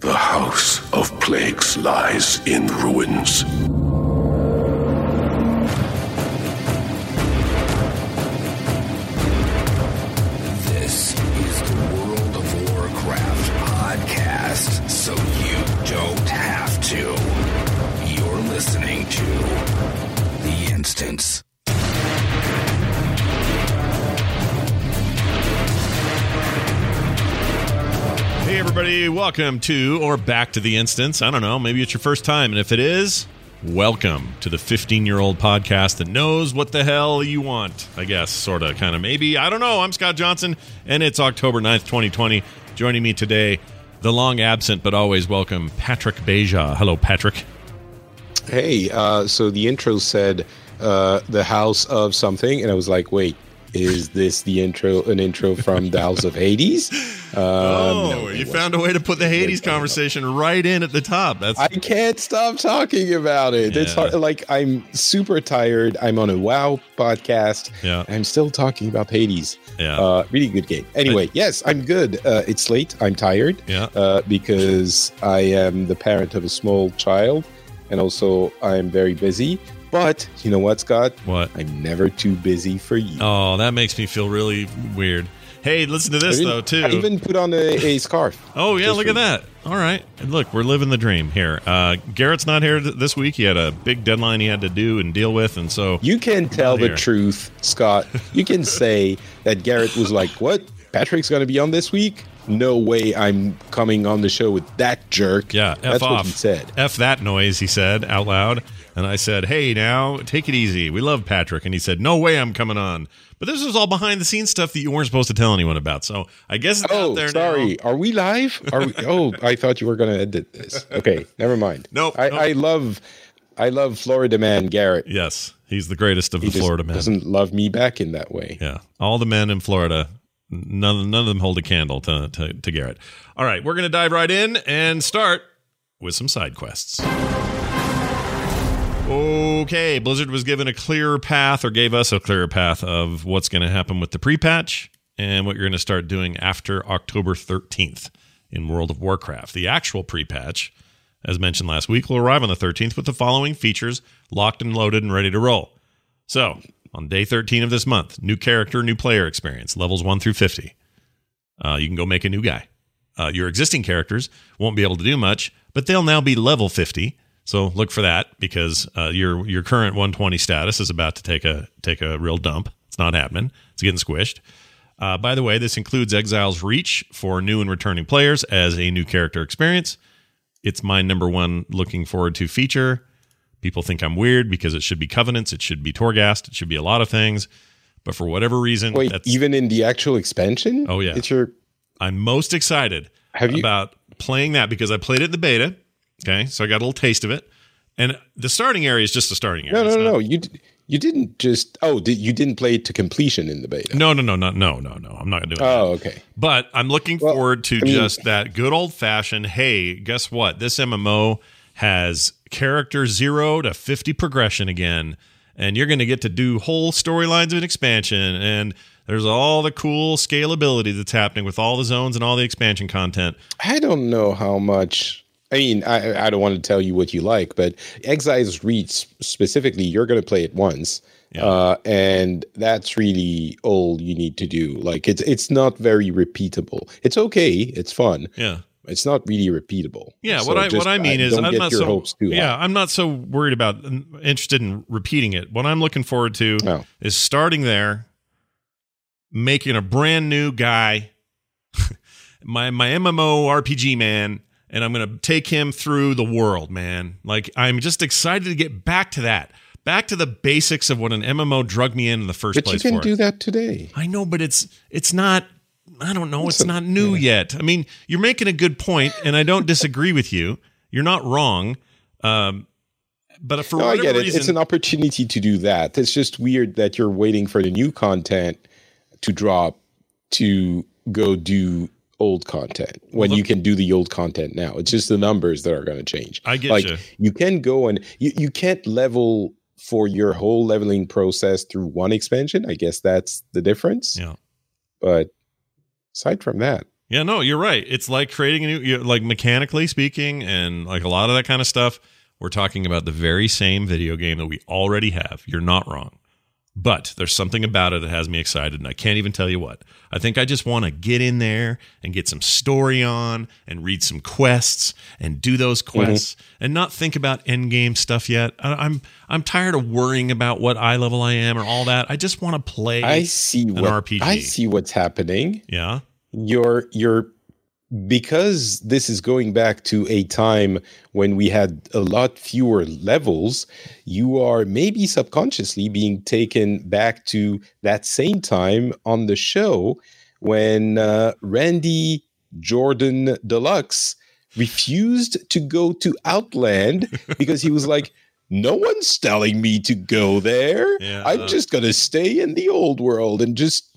The House of Plagues lies in ruins. Everybody, welcome to or back to the instance. I don't know, maybe it's your first time. And if it is, welcome to the 15 year old podcast that knows what the hell you want, I guess, sort of, kind of, maybe. I don't know. I'm Scott Johnson, and it's October 9th, 2020. Joining me today, the long absent but always welcome Patrick Beja. Hello, Patrick. Hey, uh, so the intro said uh, the house of something, and I was like, wait, is this the intro? An intro from the House of Hades? Um, oh, no, you found a way to put the Hades conversation right in at the top. That's I can't stop talking about it. It's hard. Like I'm super tired. I'm on a WoW podcast. Yeah. I'm still talking about Hades. Yeah. Uh, really good game. Anyway, yes, I'm good. Uh, it's late. I'm tired. Yeah. Uh, because I am the parent of a small child, and also I'm very busy. But you know what, Scott? what? I'm never too busy for you. Oh, that makes me feel really weird. Hey, listen to this even, though too. I even put on a, a scarf. Oh yeah, look at that. All right, And look, we're living the dream here. Uh, Garrett's not here th- this week. He had a big deadline he had to do and deal with, and so You can tell the here. truth, Scott. You can say that Garrett was like, "What? Patrick's going to be on this week? No way! I'm coming on the show with that jerk." yeah, f that's off. what he said. F that noise. He said out loud, and I said, "Hey, now take it easy. We love Patrick." And he said, "No way, I'm coming on." But this was all behind the scenes stuff that you weren't supposed to tell anyone about. So I guess it's out Oh, sorry. now. Are we live? Are we? Oh, I thought you were going to edit this. Okay, never mind. Nope, I, nope. I love, I love Florida man Garrett. Yes, he's the greatest of He the Florida men. doesn't love me back in that way. Yeah, all the men in Florida, none, none of them hold a candle to, to, to Garrett. All right, we're going to dive right in and start with some side quests. Okay, Blizzard was given a clearer path, or gave us a clearer path of what's going to happen with the pre patch and what you're going to start doing after October 13th in World of Warcraft. The actual pre patch, as mentioned last week, will arrive on the 13th with the following features locked and loaded and ready to roll. So, on day 13 of this month, new character, new player experience, levels 1 through 50. Uh, you can go make a new guy. Uh, your existing characters won't be able to do much, but they'll now be level 50. So look for that because uh, your your current 120 status is about to take a take a real dump. It's not happening. It's getting squished. Uh, by the way, this includes Exile's Reach for new and returning players as a new character experience. It's my number one looking forward to feature. People think I'm weird because it should be Covenants, it should be Torghast, it should be a lot of things. But for whatever reason, Wait, even in the actual expansion? Oh, yeah. it's your. I'm most excited you- about playing that because I played it in the beta. Okay, so I got a little taste of it, and the starting area is just a starting area. No, no, no, not- no. You you didn't just. Oh, did, you didn't play it to completion in the beta. no, no, no, no, no, no, no. I'm not gonna do that. Oh, okay. But I'm looking Well, forward to I mean- just that good old fashioned. Hey, guess what? This MMO has character zero to 50 progression again, and you're going to get to do whole storylines of an expansion. And there's all the cool scalability that's happening with all the zones and all the expansion content. I don't know how much. I mean, I I don't want to tell you what you like, but Exile's Reach specifically, you're going to play it once, uh, and that's really all you need to do. Like it's it's not very repeatable. It's okay, it's fun. Yeah. It's not really repeatable. Yeah, So what I just, what I mean is don't I'm get not your so hopes too yeah high. I'm not so worried about interested in repeating it. What I'm looking forward to Oh. is starting there, making a brand new guy, my my MMO RPG man, and I'm gonna take him through the world, man. Like I'm just excited to get back to that, back to the basics of what an MMO drug me in in the first But place. you can do that today. I know, but it's it's not I don't know. It's not new yet. I mean, you're making a good point, and I don't disagree with you. You're not wrong. Um, but for No, I get it. reason, It's an opportunity to do that. It's just weird that you're waiting for the new content to drop to go do old content when you can do the old content now. It's just the numbers that are going to change. I get like you. you can go and you, you can't level for your whole leveling process through one expansion. I guess that's the difference. Yeah. But aside from that, Yeah, no, you're right. It's like creating a new, like mechanically speaking, and like a lot of that kind of stuff. We're talking about the very same video game that we already have. You're not wrong. But there's something about it that has me excited, and I can't even tell you what. I think I just want to get in there and get some story on and read some quests and do those mm-hmm. quests and not think about end game stuff yet. I, I'm I'm tired of worrying about what eye level I am or all that. I just want to play. I see an what RPG. I see what's happening. yeah, you're you're because this is going back to a time when we had a lot fewer levels you are maybe subconsciously being taken back to that same time on the show when uh, randy jordan deluxe refused to go to outland because he was like no one's telling me to go there. Yeah. I'm just gonna stay in the old world and just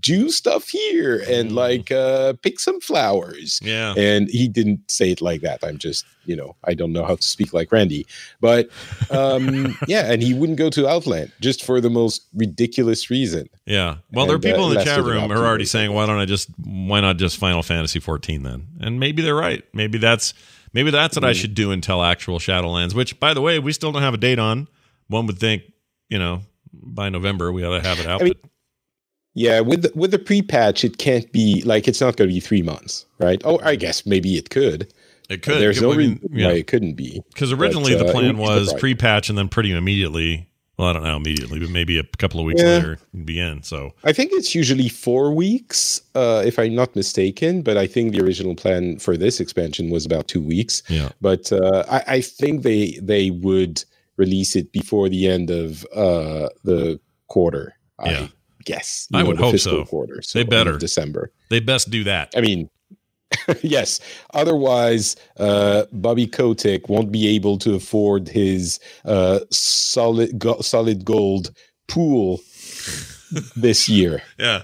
do stuff here and Mm. like uh, pick some flowers. yeah. And he didn't say it like that. I'm just, you know, I don't know how to speak like Randy. But um, yeah, and he wouldn't go to Outland just for the most ridiculous reason. Yeah. Well, there are And, uh, people in the chat room who are already saying, "Why don't I just? Why not just Final Fantasy 14 then?" And maybe they're right. Maybe that's maybe that's what I should do until actual Shadowlands. Which, by the way, we still don't have a date on. One would think, you know, by November we ought to have it out. I mean, Yeah, with the, with the pre-patch, it can't be like it's not going to be three months, right? Oh, I guess maybe it could. it could. There's it no would- reason yeah. why it couldn't be. Because originally But, the uh, plan would be was pre-patch and then pretty immediately. Well, I don't know immediately, but maybe a couple of weeks Yeah. later it'd be in. So I think it's usually four weeks, uh, if I'm not mistaken. But I think the original plan for this expansion was about two weeks. yeah, But uh, I, I think they they would release it before the end of uh, the quarter. Yeah. I guess. I would the hope so. Quarter. So They better. December. they best do that. I mean, yes. Otherwise, uh, Bobby Kotick won't be able to afford his uh, solid go- solid gold pool this year. Yeah.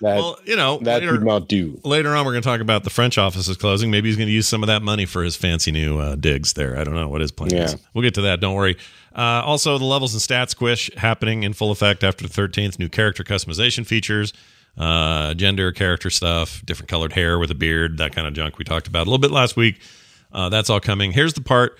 That Well, you know, that later- would not do. later on we're going to talk about the french office is closing maybe he's going to use some of that money for his fancy new uh, digs there i don't know what his plan is Yeah. we'll get to that don't worry uh, also the levels and stats squish happening in full effect after the 13th new character customization features uh, gender character stuff different colored hair with a beard that kind of junk we talked about a little bit last week uh, that's all coming here's the part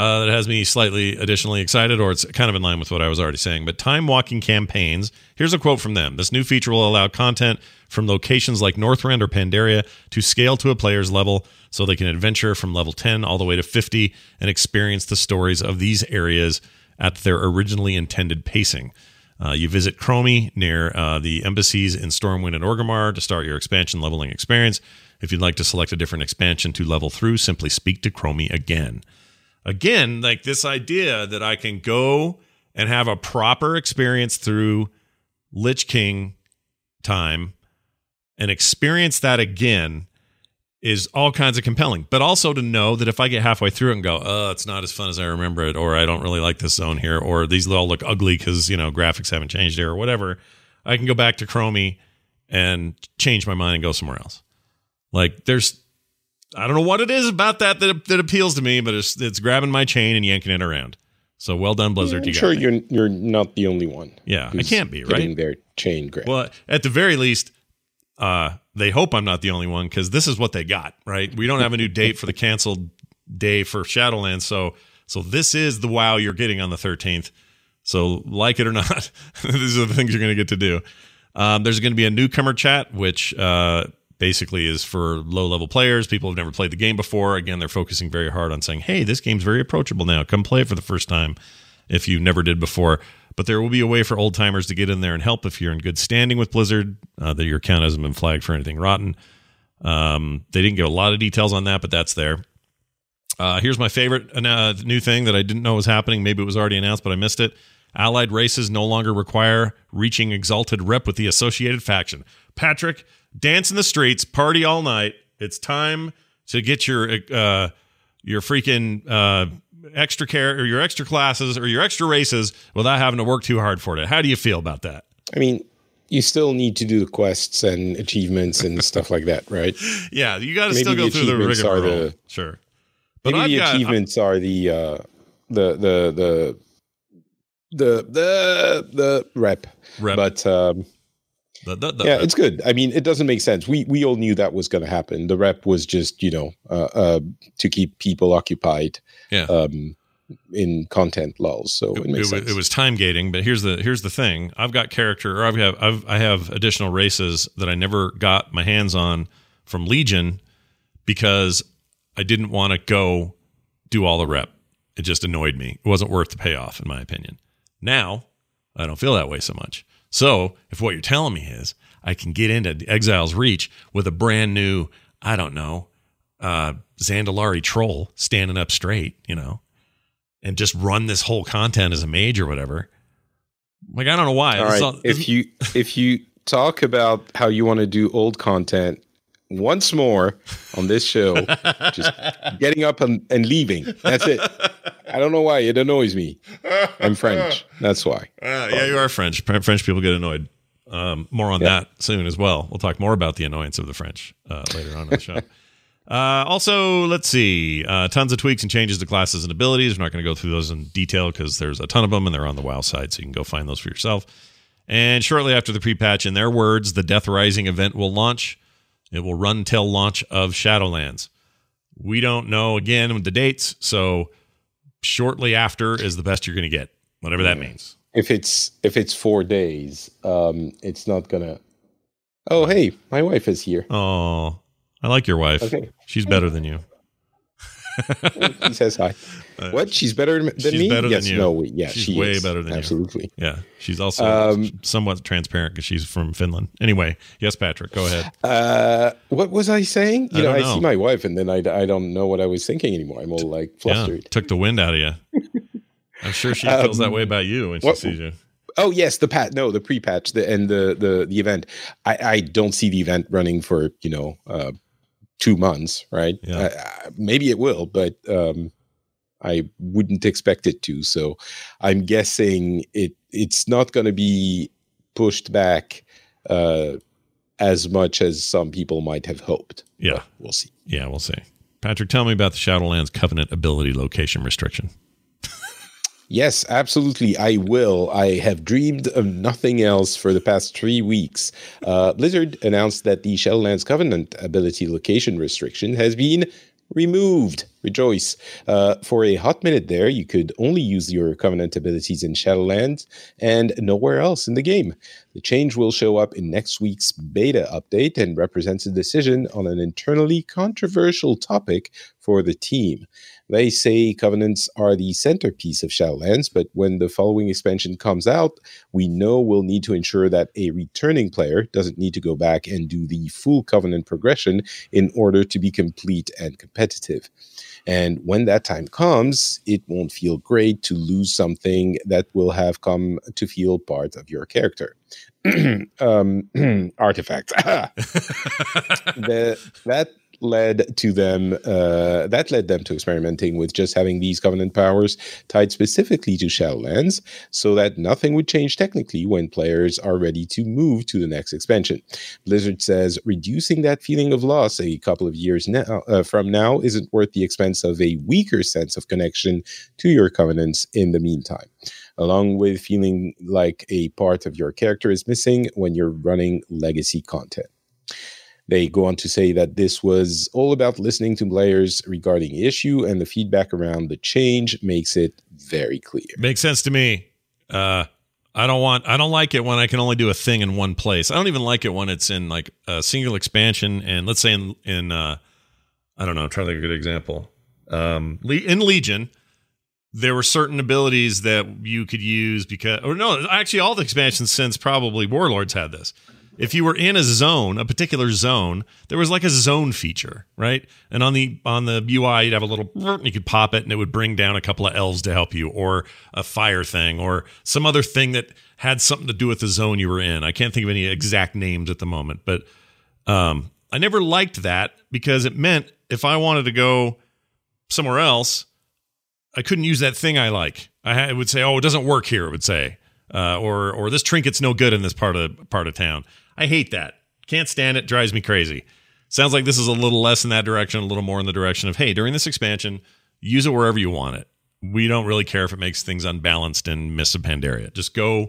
uh, that has me slightly additionally excited, or it's kind of in line with what I was already saying. But time walking campaigns. Here's a quote from them. This new feature will allow content from locations like Northrend or Pandaria to scale to a player's level so they can adventure from level 10 all the way to 50 and experience the stories of these areas at their originally intended pacing. Uh, you visit Chromie near uh, the embassies in Stormwind and Orgrimmar to start your expansion leveling experience. If you'd like to select a different expansion to level through, simply speak to Chromie again again, like this idea that I can go and have a proper experience through Lich King time and experience that again is all kinds of compelling. But also to know that if I get halfway through it and go, oh, it's not as fun as I remember it, or I don't really like this zone here, or these all look ugly because, you know, graphics haven't changed here or whatever, I can go back to Chromie and change my mind and go somewhere else. Like there's I don't know what it is about that that, that appeals to me, but it's it's grabbing my chain and yanking it around. So well done, Blizzard. I'm you got sure you're you're not the only one. Yeah, I can't be, getting right? Their chain grabbed. Well, at the very least, uh, they hope I'm not the only one because this is what they got. Right? We don't have a new date for the canceled day for Shadowlands, so so this is the WoW you're getting on the 13th. So like it or not, these are the things you're going to get to do. Um, there's going to be a newcomer chat, which uh, basically is for low level players, people who've never played the game before. Again, they're focusing very hard on saying, hey, this game's very approachable now. Come play it for the first time if you never did before. But there will be a way for old timers to get in there and help if you're in good standing with Blizzard, uh, that your account hasn't been flagged for anything rotten. Um, they didn't give a lot of details on that, but that's there. Uh, here's my favorite uh, new thing that I didn't know was happening. Maybe it was already announced, but I missed it. Allied races no longer require reaching exalted rep with the associated faction. Patrick, dance in the streets, party all night. It's time to get your uh, your freaking uh, extra care or your extra classes or your extra races without having to work too hard for it. How do you feel about that? I mean, you still need to do the quests and achievements and stuff like that, right? Yeah, you got to still go the through the rigmarole. the- sure, but Maybe I've the got, achievements are the uh, the the the the the the rep. Rep. But um, the, the, the, yeah, it's good. I mean, it doesn't make sense. We we all knew that was going to happen. The rep was just you know uh, uh, to keep people occupied. Yeah. Um, in content lulls, so it, it, makes it, sense. it was time gating, but here's the here's the thing. I've got character, or I've have I've, I have additional races that I never got my hands on from Legion because I didn't want to go do all the rep. It just annoyed me. It wasn't worth the payoff, in my opinion. Now I don't feel that way so much. So if what you're telling me is I can get into Exile's Reach with a brand new, I don't know, uh, Zandalari troll standing up straight, you know, and just run this whole content as a mage or whatever. Like I don't know why. All right. all- if you if you talk about how you want to do old content once more on this show, just getting up and, and leaving. That's it. I don't know why it annoys me. I'm French. That's why. Uh, yeah, you are French. French people get annoyed. Um, more on Yeah. that soon as well. We'll talk more about the annoyance of the French uh, later on in the show. Uh, also, let's see. Uh, tons of tweaks and changes to classes and abilities. We're not going to go through those in detail because there's a ton of them and they're on the WoW site, so you can go find those for yourself. And shortly after the pre patch, in their words, the Death Rising event will launch. It will run till launch of Shadowlands. We don't know again with the dates, so shortly after is the best you're going to get, whatever that means. If it's if it's four days, um, it's not gonna. Oh, hey, my wife is here. Oh, I like your wife. Okay. She's better than you. He says hi. What? She's better than Uh, she's me? better than you. No. Yeah. She's she way is. better than you. Absolutely. Yeah, she's also Um, somewhat transparent because she's from Finland. Anyway, yes, Patrick, go ahead. Uh, what was I saying? You I know, I know. see my wife, and then I, I don't know what I was thinking anymore. I'm all like Yeah, flustered. took the wind out of you. I'm sure she feels that way about you when she what- sees you. Oh yes, the pat. No, the pre-patch the, and the the the event. I I don't see the event running for you know uh, two months, right? Yeah. Uh, uh, maybe it will, but um, I wouldn't expect it to. So I'm guessing it it's not going to be pushed back uh, as much as some people might have hoped. Yeah. But we'll see. Yeah, we'll see. Patrick, tell me about the Shadowlands Covenant ability location restriction. Yes, absolutely. I will. I have dreamed of nothing else for the past three weeks. Uh, Blizzard announced that the Shadowlands Covenant ability location restriction has been removed. Rejoice. Uh, for a hot minute there, you could only use your Covenant abilities in Shadowlands and nowhere else in the game. The change will show up in next week's beta update and represents a decision on an internally controversial topic for the team. They say covenants are the centerpiece of Shadowlands, but when the following expansion comes out, we know we'll need to ensure that a returning player doesn't need to go back and do the full covenant progression in order to be complete and competitive. And when that time comes, it won't feel great to lose something that will have come to feel part of your character. um, artifact. the, that led to them uh, that led them to experimenting with just having these covenant powers tied specifically to shadowlands so that nothing would change technically when players are ready to move to the next expansion. Blizzard says reducing that feeling of loss a couple of years now uh, from now isn't worth the expense of a weaker sense of connection to your covenants in the meantime. Along with feeling like a part of your character is missing when you're running legacy content they go on to say that this was all about listening to players regarding the issue, and the feedback around the change makes it very clear. Makes sense to me. Uh, I don't want. I don't like it when I can only do a thing in one place. I don't even like it when it's in like a single expansion. And let's say in in uh, I don't know. I'm trying to think of a good example. Um, in Legion, there were certain abilities that you could use because, or no, actually, all the expansions since probably Warlords had this. If you were in a zone, a particular zone, there was like a zone feature, right? And on the on the UI, you'd have a little, you could pop it, and it would bring down a couple of elves to help you, or a fire thing, or some other thing that had something to do with the zone you were in. I can't think of any exact names at the moment, but Um, I never liked that because it meant if I wanted to go somewhere else, I couldn't use that thing I like. I it would say, "Oh, it doesn't work here." It would say, uh, or or this trinket's no good in this part of part of town. I hate that. Can't stand it. Drives me crazy. Sounds like this is a little less in that direction, a little more in the direction of, hey, during this expansion, use it wherever you want it. We don't really care if it makes things unbalanced in Mists of Pandaria. Just go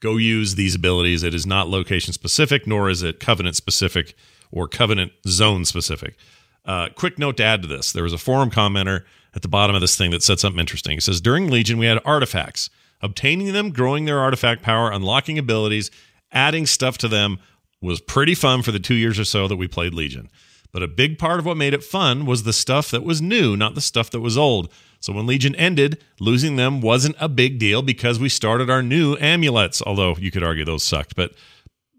go use these abilities. It is not location specific, nor is it covenant specific or covenant zone specific. Uh, quick note to add to this there was a forum commenter at the bottom of this thing that said something interesting. It says During Legion, we had artifacts. Obtaining them, growing their artifact power, unlocking abilities, adding stuff to them was pretty fun for the two years or so that we played Legion. But a big part of what made it fun was the stuff that was new, not the stuff that was old. So when Legion ended, losing them wasn't a big deal because we started our new amulets, although you could argue those sucked. But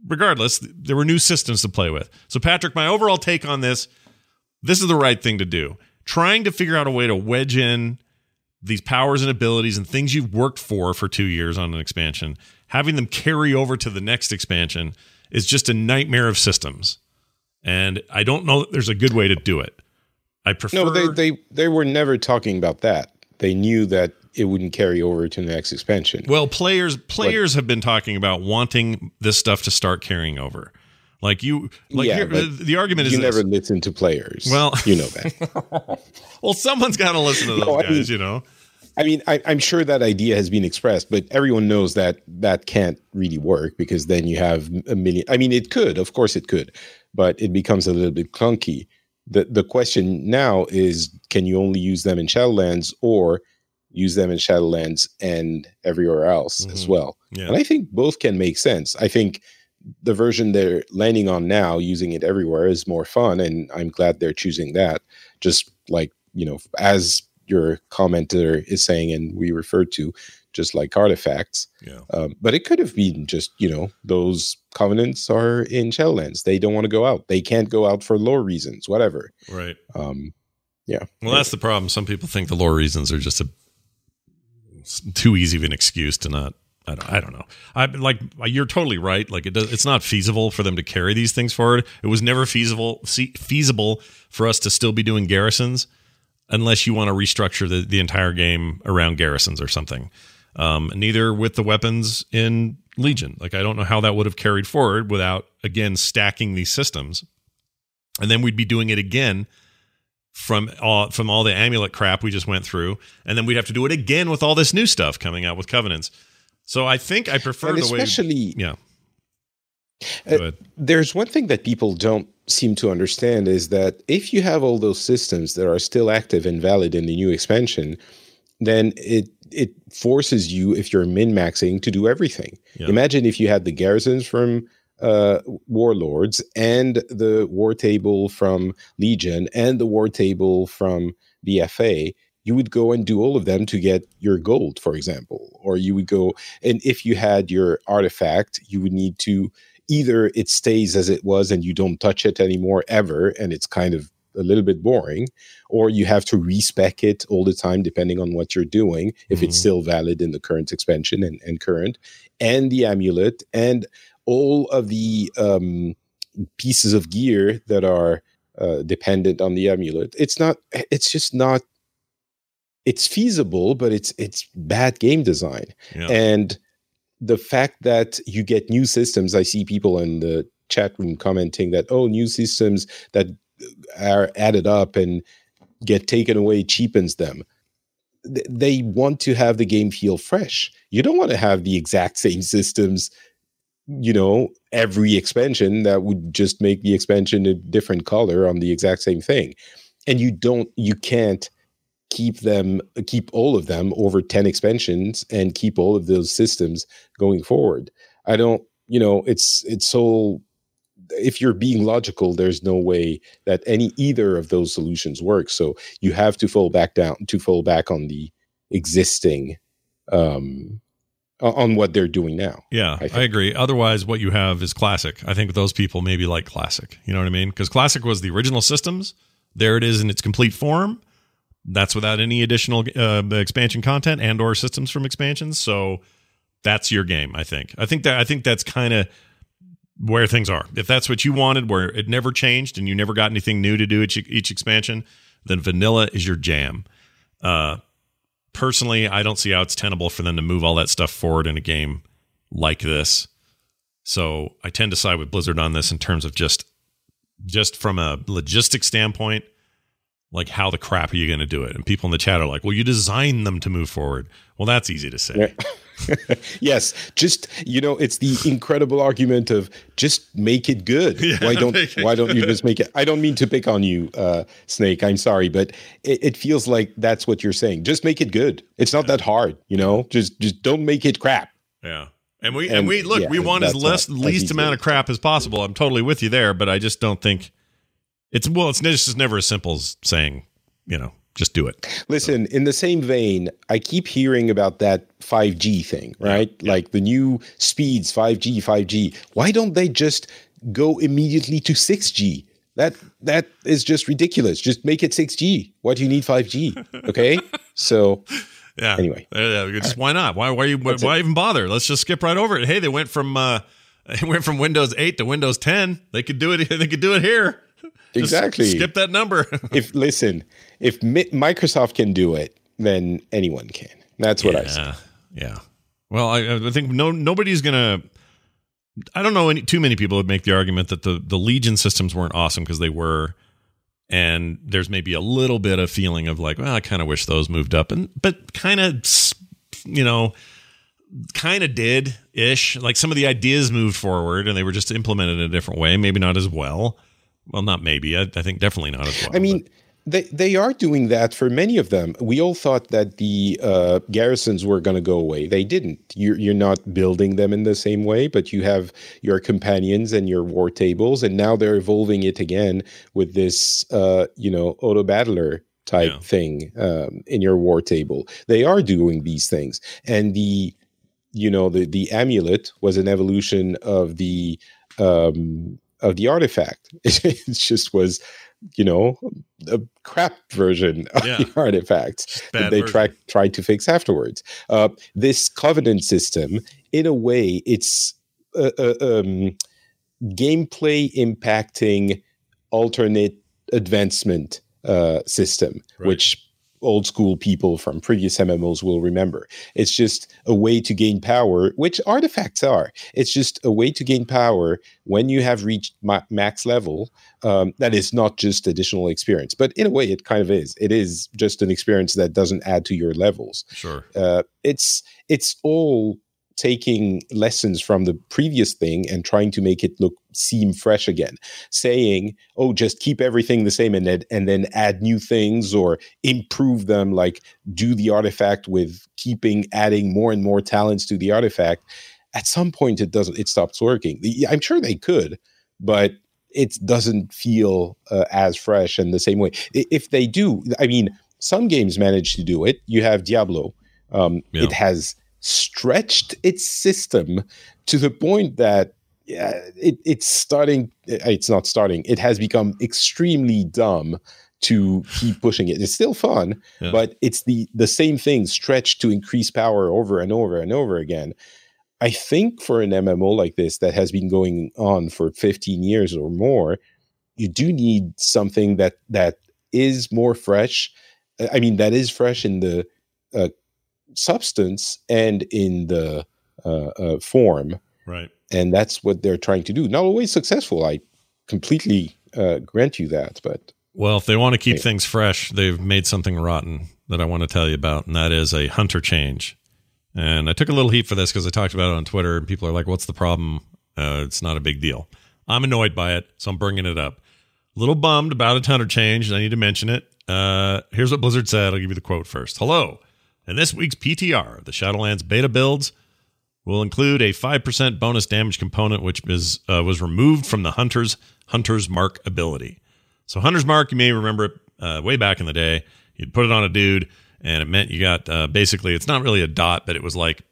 regardless, there were new systems to play with. So, Patrick, my overall take on this this is the right thing to do. Trying to figure out a way to wedge in these powers and abilities and things you've worked for for two years on an expansion, having them carry over to the next expansion is just a nightmare of systems. And I don't know that there's a good way to do it. I prefer. No, they they they were never talking about that. They knew that it wouldn't carry over to the next expansion. Well, players players have been talking about wanting this stuff to start carrying over. Like you, like Yeah, here- the argument is you this. never listen to players. Well- you know that. well, someone's got to listen to those No, guys, mean- you know. I mean, I, I'm sure that idea has been expressed, but everyone knows that that can't really work because then you have a million. I mean, it could, of course, it could, but it becomes a little bit clunky. the The question now is, can you only use them in Shadowlands or use them in Shadowlands and everywhere else as Mhm. well? Yeah. And I think both can make sense. I think the version they're landing on now, using it everywhere, is more fun, and I'm glad they're choosing that. Just like you know, as your commenter is saying, and we refer to, just like artifacts. Yeah. Um, but it could have been just you know those covenants are in Shadowlands. They don't want to go out. They can't go out for lore reasons, whatever. Right. Um, yeah. Well, that's the problem. Some people think the lore reasons are just a too easy of an excuse to not. I don't, I don't know. I like you're totally right. Like it does, it's not feasible for them to carry these things forward. It was never feasible fe- feasible for us to still be doing garrisons unless you want to restructure the, the entire game around garrisons or something. Um, neither with the weapons in Legion. Like I don't know how that would have carried forward without again stacking these systems, and then we'd be doing it again from all from all the amulet crap we just went through, and then we'd have to do it again with all this new stuff coming out with covenants. So I think I prefer and the way. especially Yeah. Uh, there's one thing that people don't seem to understand is that if you have all those systems that are still active and valid in the new expansion, then it it forces you, if you're min maxing, to do everything. Yeah. Imagine if you had the garrisons from uh, Warlords and the war table from Legion and the war table from BFA. You would go and do all of them to get your gold, for example, or you would go and if you had your artifact, you would need to either it stays as it was and you don't touch it anymore ever and it's kind of a little bit boring or you have to respec it all the time depending on what you're doing if it's Mhm. still valid in the current expansion and, and current and the amulet and all of the um, pieces of gear that are uh, dependent on the amulet it's not it's just not it's feasible but it's it's bad game design Yeah. and the fact that you get new systems, I see people in the chat room commenting that, oh, new systems that uh, are added up and get taken away cheapens them. Th- They want to have the game feel fresh. You don't want to have the exact same systems, you know, every expansion that would just make the expansion a different color on the exact same thing. And you don't, you can't keep them keep all of them over 10 expansions and keep all of those systems going forward i don't you know it's it's so if you're being logical there's no way that any either of those solutions work so you have to fall back down to fall back on the existing um on what they're doing now Yeah, I I, agree. Otherwise, what you have is classic. I think those people maybe like classic. You know what I mean? Because classic was the original systems. There it is in its complete form. That's without any additional uh, expansion content and or systems from expansions. So that's your game. I think. I think that I think that's kind of where things are. If that's what you wanted, where it never changed and you never got anything new to do each, each expansion, then vanilla is your jam. Uh, personally, I don't see how it's tenable for them to move all that stuff forward in a game like this. So I tend to side with Blizzard on this in terms of just just from a logistic standpoint, like how the crap are you going to do it? And people in the chat are like, "Well, you designed them to move forward." Well, that's easy to say. yes, just you know, it's the incredible argument of just make it good. Yeah, why don't Why don't you just make it? I don't mean to pick on you, uh, Snake. I'm sorry, but it, it, feels like that's what you're saying. Just make it good. It's not yeah. that hard, you know. Just just don't make it crap. Yeah. And we and, and we look, we want as less least amount of crap as possible. I'm totally with you there, but I just don't think it's well, it's just never as simple as saying, you know, just do it. Listen, so. in the same vein, I keep hearing about that 5G thing, right? Yeah, yeah. Like the new speeds, 5G, 5G. Why don't they just go immediately to 6G? That that is just ridiculous. Just make it 6G. Why do you need 5G? Okay? so yeah. Anyway, yeah, just why not? Why why why, why even bother? Let's just skip right over it. Hey, they went from uh, they went from Windows 8 to Windows 10. They could do it. They could do it here. Exactly. Skip that number. if listen, if Mi- Microsoft can do it, then anyone can. That's what yeah, I say. Yeah. Well, I, I think no nobody's gonna. I don't know any, too many people would make the argument that the the Legion systems weren't awesome because they were, and there's maybe a little bit of feeling of like, well, I kind of wish those moved up, and but kind of, you know, kind of did ish. Like some of the ideas moved forward, and they were just implemented in a different way, maybe not as well. Well, not maybe. I, I think definitely not as well. I mean. But. They, they are doing that for many of them. We all thought that the uh, garrisons were going to go away. They didn't. You're, you're not building them in the same way, but you have your companions and your war tables, and now they're evolving it again with this, uh, you know, auto battler type yeah. thing um, in your war table. They are doing these things, and the, you know, the the amulet was an evolution of the um, of the artifact. it just was, you know, a crap version of yeah. the artifacts that they tried tried to fix afterwards. Uh, this covenant system, in a way, it's uh, uh, um, gameplay impacting alternate advancement uh, system, right. which old school people from previous MMOs will remember. It's just a way to gain power, which artifacts are. It's just a way to gain power when you have reached ma- max level. Um, that is not just additional experience, but in a way, it kind of is. It is just an experience that doesn't add to your levels. Sure. Uh, it's it's all taking lessons from the previous thing and trying to make it look seem fresh again. Saying oh just keep everything the same and then and then add new things or improve them like do the artifact with keeping adding more and more talents to the artifact. At some point it doesn't it stops working. I'm sure they could but it doesn't feel uh, as fresh in the same way. If they do i mean some games manage to do it. You have diablo. Um, yeah. it has stretched its system to the point that yeah, it, it's starting. It's not starting. It has become extremely dumb to keep pushing it. It's still fun, yeah. but it's the the same thing stretched to increase power over and over and over again. I think for an MMO like this that has been going on for 15 years or more, you do need something that that is more fresh. I mean, that is fresh in the uh, substance and in the uh, uh, form. Right. And that's what they're trying to do. Not always successful. I completely uh, grant you that. But well, if they want to keep things fresh, they've made something rotten that I want to tell you about, and that is a hunter change. And I took a little heat for this because I talked about it on Twitter, and people are like, "What's the problem? Uh, it's not a big deal." I'm annoyed by it, so I'm bringing it up. A little bummed about a hunter change. and I need to mention it. Uh, here's what Blizzard said. I'll give you the quote first. Hello. And this week's PTR, the Shadowlands beta builds, will include a 5% bonus damage component, which is, uh, was removed from the Hunter's Hunter's Mark ability. So, Hunter's Mark, you may remember it uh, way back in the day. You'd put it on a dude, and it meant you got uh, basically, it's not really a dot, but it was like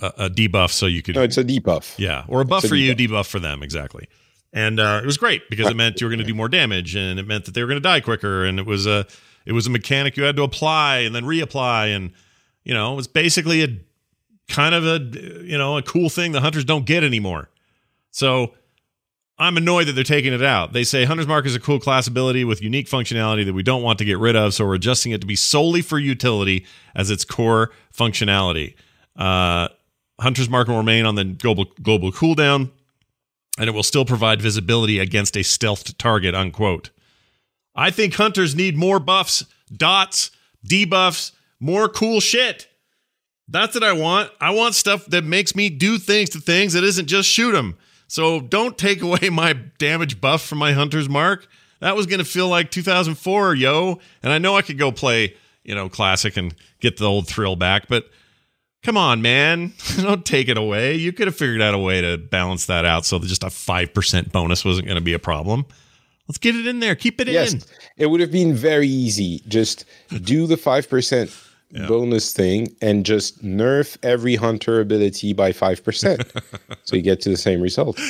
a, a debuff so you could. No, it's a debuff. Yeah, or a buff a for debuff. you, debuff for them, exactly. And uh, it was great because it meant you were going to do more damage, and it meant that they were going to die quicker, and it was a it was a mechanic you had to apply and then reapply, and you know, it was basically a kind of a you know a cool thing the hunters don't get anymore. So I'm annoyed that they're taking it out. They say Hunter's Mark is a cool class ability with unique functionality that we don't want to get rid of, so we're adjusting it to be solely for utility as its core functionality. Uh, Hunter's Mark will remain on the global global cooldown, and it will still provide visibility against a stealthed target. Unquote. I think hunters need more buffs, dots, debuffs, more cool shit. That's what I want. I want stuff that makes me do things to things that isn't just shoot them. So don't take away my damage buff from my hunter's mark. That was going to feel like 2004, yo. And I know I could go play, you know, classic and get the old thrill back, but come on, man. don't take it away. You could have figured out a way to balance that out so that just a 5% bonus wasn't going to be a problem. Let's get it in there. Keep it yes, in. It would have been very easy. Just do the 5% yeah. bonus thing and just nerf every hunter ability by 5%. so you get to the same result.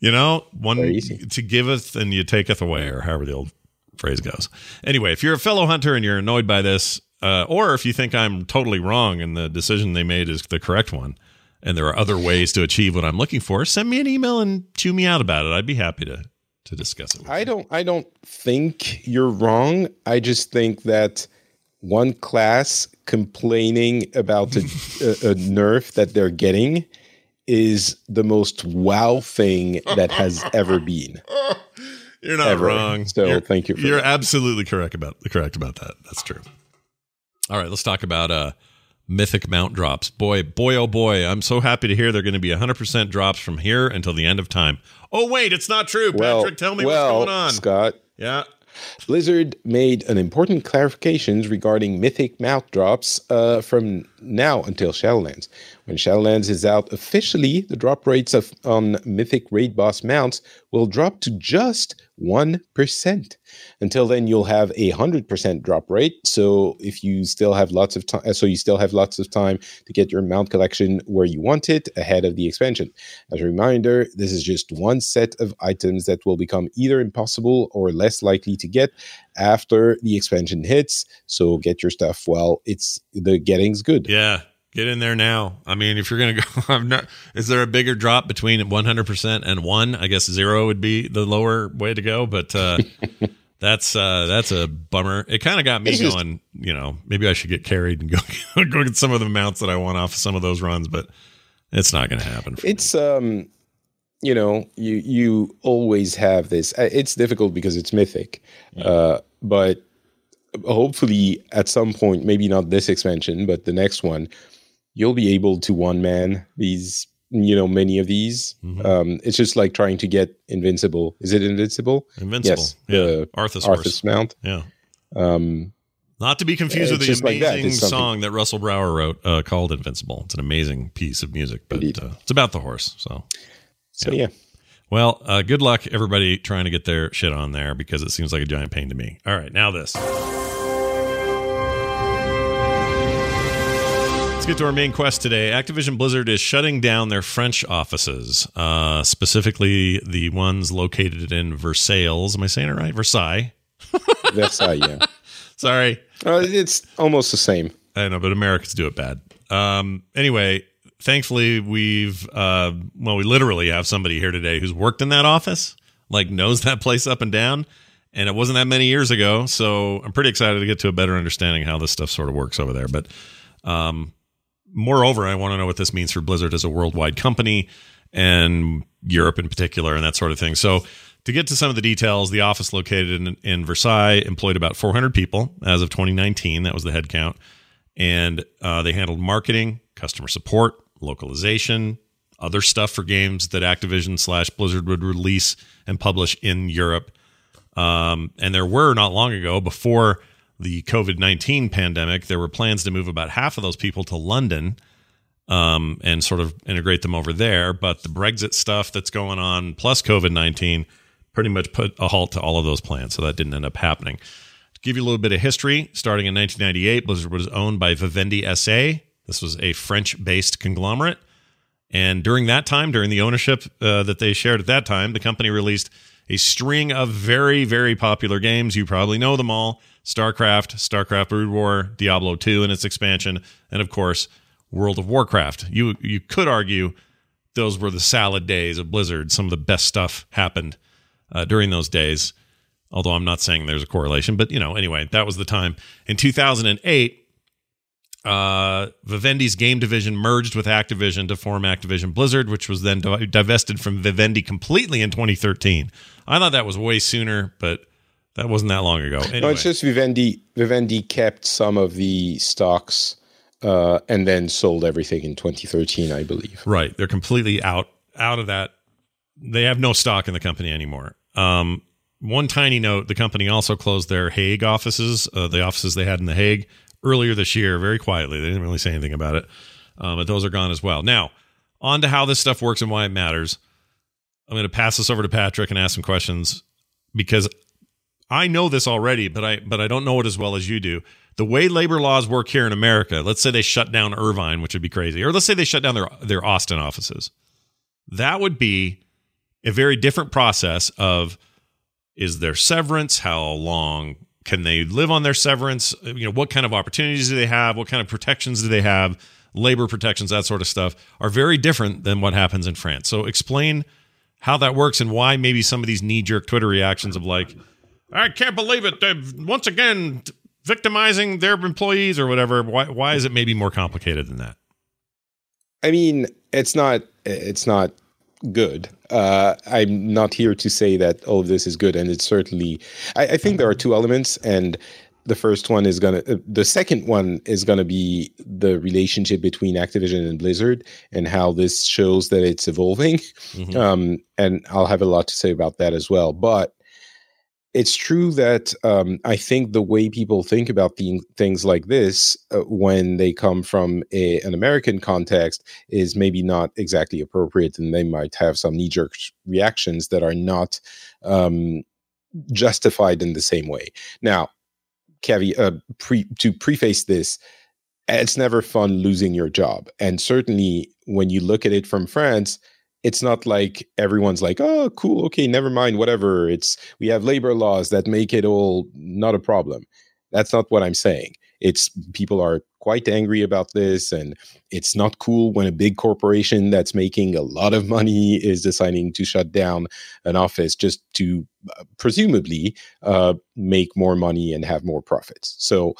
You know, one to giveth and you taketh away, or however the old phrase goes. Anyway, if you're a fellow hunter and you're annoyed by this, uh, or if you think I'm totally wrong and the decision they made is the correct one, and there are other ways to achieve what I'm looking for, send me an email and chew me out about it. I'd be happy to to discuss it. I you. don't I don't think you're wrong. I just think that one class complaining about a, a, a nerf that they're getting is the most wow thing that has ever been. You're not ever. wrong. So you're, thank you for you're that. absolutely correct about correct about that. That's true. All right, let's talk about uh mythic mount drops. Boy, boy, oh boy, I'm so happy to hear they're going to be 100% drops from here until the end of time. Oh wait, it's not true. Well, Patrick, tell me well, what's going on. Scott. Yeah. Blizzard made an important clarifications regarding mythic mount drops uh, from now until Shadowlands. When Shadowlands is out officially, the drop rates of on mythic raid boss mounts will drop to just one percent. Until then, you'll have a hundred percent drop rate. So if you still have lots of time, so you still have lots of time to get your mount collection where you want it ahead of the expansion. As a reminder, this is just one set of items that will become either impossible or less likely to get after the expansion hits. So get your stuff while it's the getting's good. Yeah. Get in there now. I mean, if you're going to go, I'm not, is there a bigger drop between 100% and one? I guess zero would be the lower way to go, but uh, that's uh, that's a bummer. It kind of got me just- going, you know, maybe I should get carried and go, go get some of the mounts that I want off of some of those runs, but it's not going to happen. It's um, you know, you you always have this. uh, It's difficult because it's mythic, uh, but hopefully at some point, maybe not this expansion, but the next one, you'll be able to one man these. You know, many of these. Mhm. Um, it's just like trying to get invincible. Is it invincible? Invincible. Yes, yeah. the Arthas, horse. Arthas mount. Yeah. Um, Not to be confused Yeah, with the just like that. amazing song that Russell Brower wrote uh, called Invincible. It's an amazing piece of music, but uh, it's about the horse. So, so yeah. well, uh, good luck, everybody trying to get their shit on there because it seems like a giant pain to me. All right, now this. Let's get to our main quest today. Activision Blizzard is shutting down their French offices, uh, specifically the ones located in Versailles. Am I saying it right? Versailles. Versailles. Yeah. Sorry. Uh, it's almost the same. I know, but Americans do it bad. Um, anyway, thankfully, we've, uh, well, we literally have somebody here today who's worked in that office, like knows that place up and down. And it wasn't that many years ago. So I'm pretty excited to get to a better understanding how this stuff sort of works over there. But um, moreover, I want to know what this means for Blizzard as a worldwide company and Europe in particular and that sort of thing. So to get to some of the details, the office located in, in Versailles employed about 400 people as of 2019. That was the head count. And uh, they handled marketing, customer support, localization, other stuff for games that Activision slash Blizzard would release and publish in Europe. Um, and there were not long ago, before the COVID 19 pandemic, there were plans to move about half of those people to London um, and sort of integrate them over there. But the Brexit stuff that's going on, plus COVID 19, pretty much put a halt to all of those plans. So that didn't end up happening. To give you a little bit of history, starting in 1998, Blizzard was owned by Vivendi SA. This was a French based conglomerate. And during that time, during the ownership uh, that they shared at that time, the company released a string of very, very popular games. You probably know them all StarCraft, StarCraft Brood War, Diablo 2 and its expansion, and of course, World of Warcraft. You, you could argue those were the salad days of Blizzard. Some of the best stuff happened uh, during those days. Although I'm not saying there's a correlation, but you know, anyway, that was the time. In 2008, uh, Vivendi's game division merged with Activision to form Activision Blizzard, which was then divested from Vivendi completely in 2013. I thought that was way sooner, but that wasn't that long ago. Anyway. No, it's just Vivendi. Vivendi kept some of the stocks uh, and then sold everything in 2013, I believe. Right, they're completely out out of that. They have no stock in the company anymore. Um, one tiny note: the company also closed their Hague offices, uh, the offices they had in the Hague earlier this year very quietly. They didn't really say anything about it, um, but those are gone as well. Now, on to how this stuff works and why it matters. I'm going to pass this over to Patrick and ask some questions because I know this already, but I but I don't know it as well as you do. The way labor laws work here in America, let's say they shut down Irvine, which would be crazy, or let's say they shut down their their Austin offices. That would be a very different process of is there severance? How long can they live on their severance? You know, what kind of opportunities do they have? What kind of protections do they have? Labor protections, that sort of stuff, are very different than what happens in France. So explain how that works and why maybe some of these knee jerk Twitter reactions of like, I can't believe it. They're once again victimizing their employees or whatever. Why, why is it maybe more complicated than that? I mean, it's not. It's not good. Uh, I'm not here to say that all of this is good, and it's certainly. I, I think there are two elements, and the first one is gonna. Uh, the second one is gonna be the relationship between Activision and Blizzard, and how this shows that it's evolving. Mm-hmm. Um, and I'll have a lot to say about that as well. But it's true that um, I think the way people think about the, things like this uh, when they come from a, an American context is maybe not exactly appropriate, and they might have some knee jerk reactions that are not um, justified in the same way. Now, caveat uh, pre, to preface this, it's never fun losing your job, and certainly when you look at it from France it's not like everyone's like, oh, cool, okay, never mind, whatever. It's we have labor laws that make it all not a problem. That's not what I'm saying. It's people are quite angry about this, and it's not cool when a big corporation that's making a lot of money is deciding to shut down an office just to uh, presumably uh, make more money and have more profits. So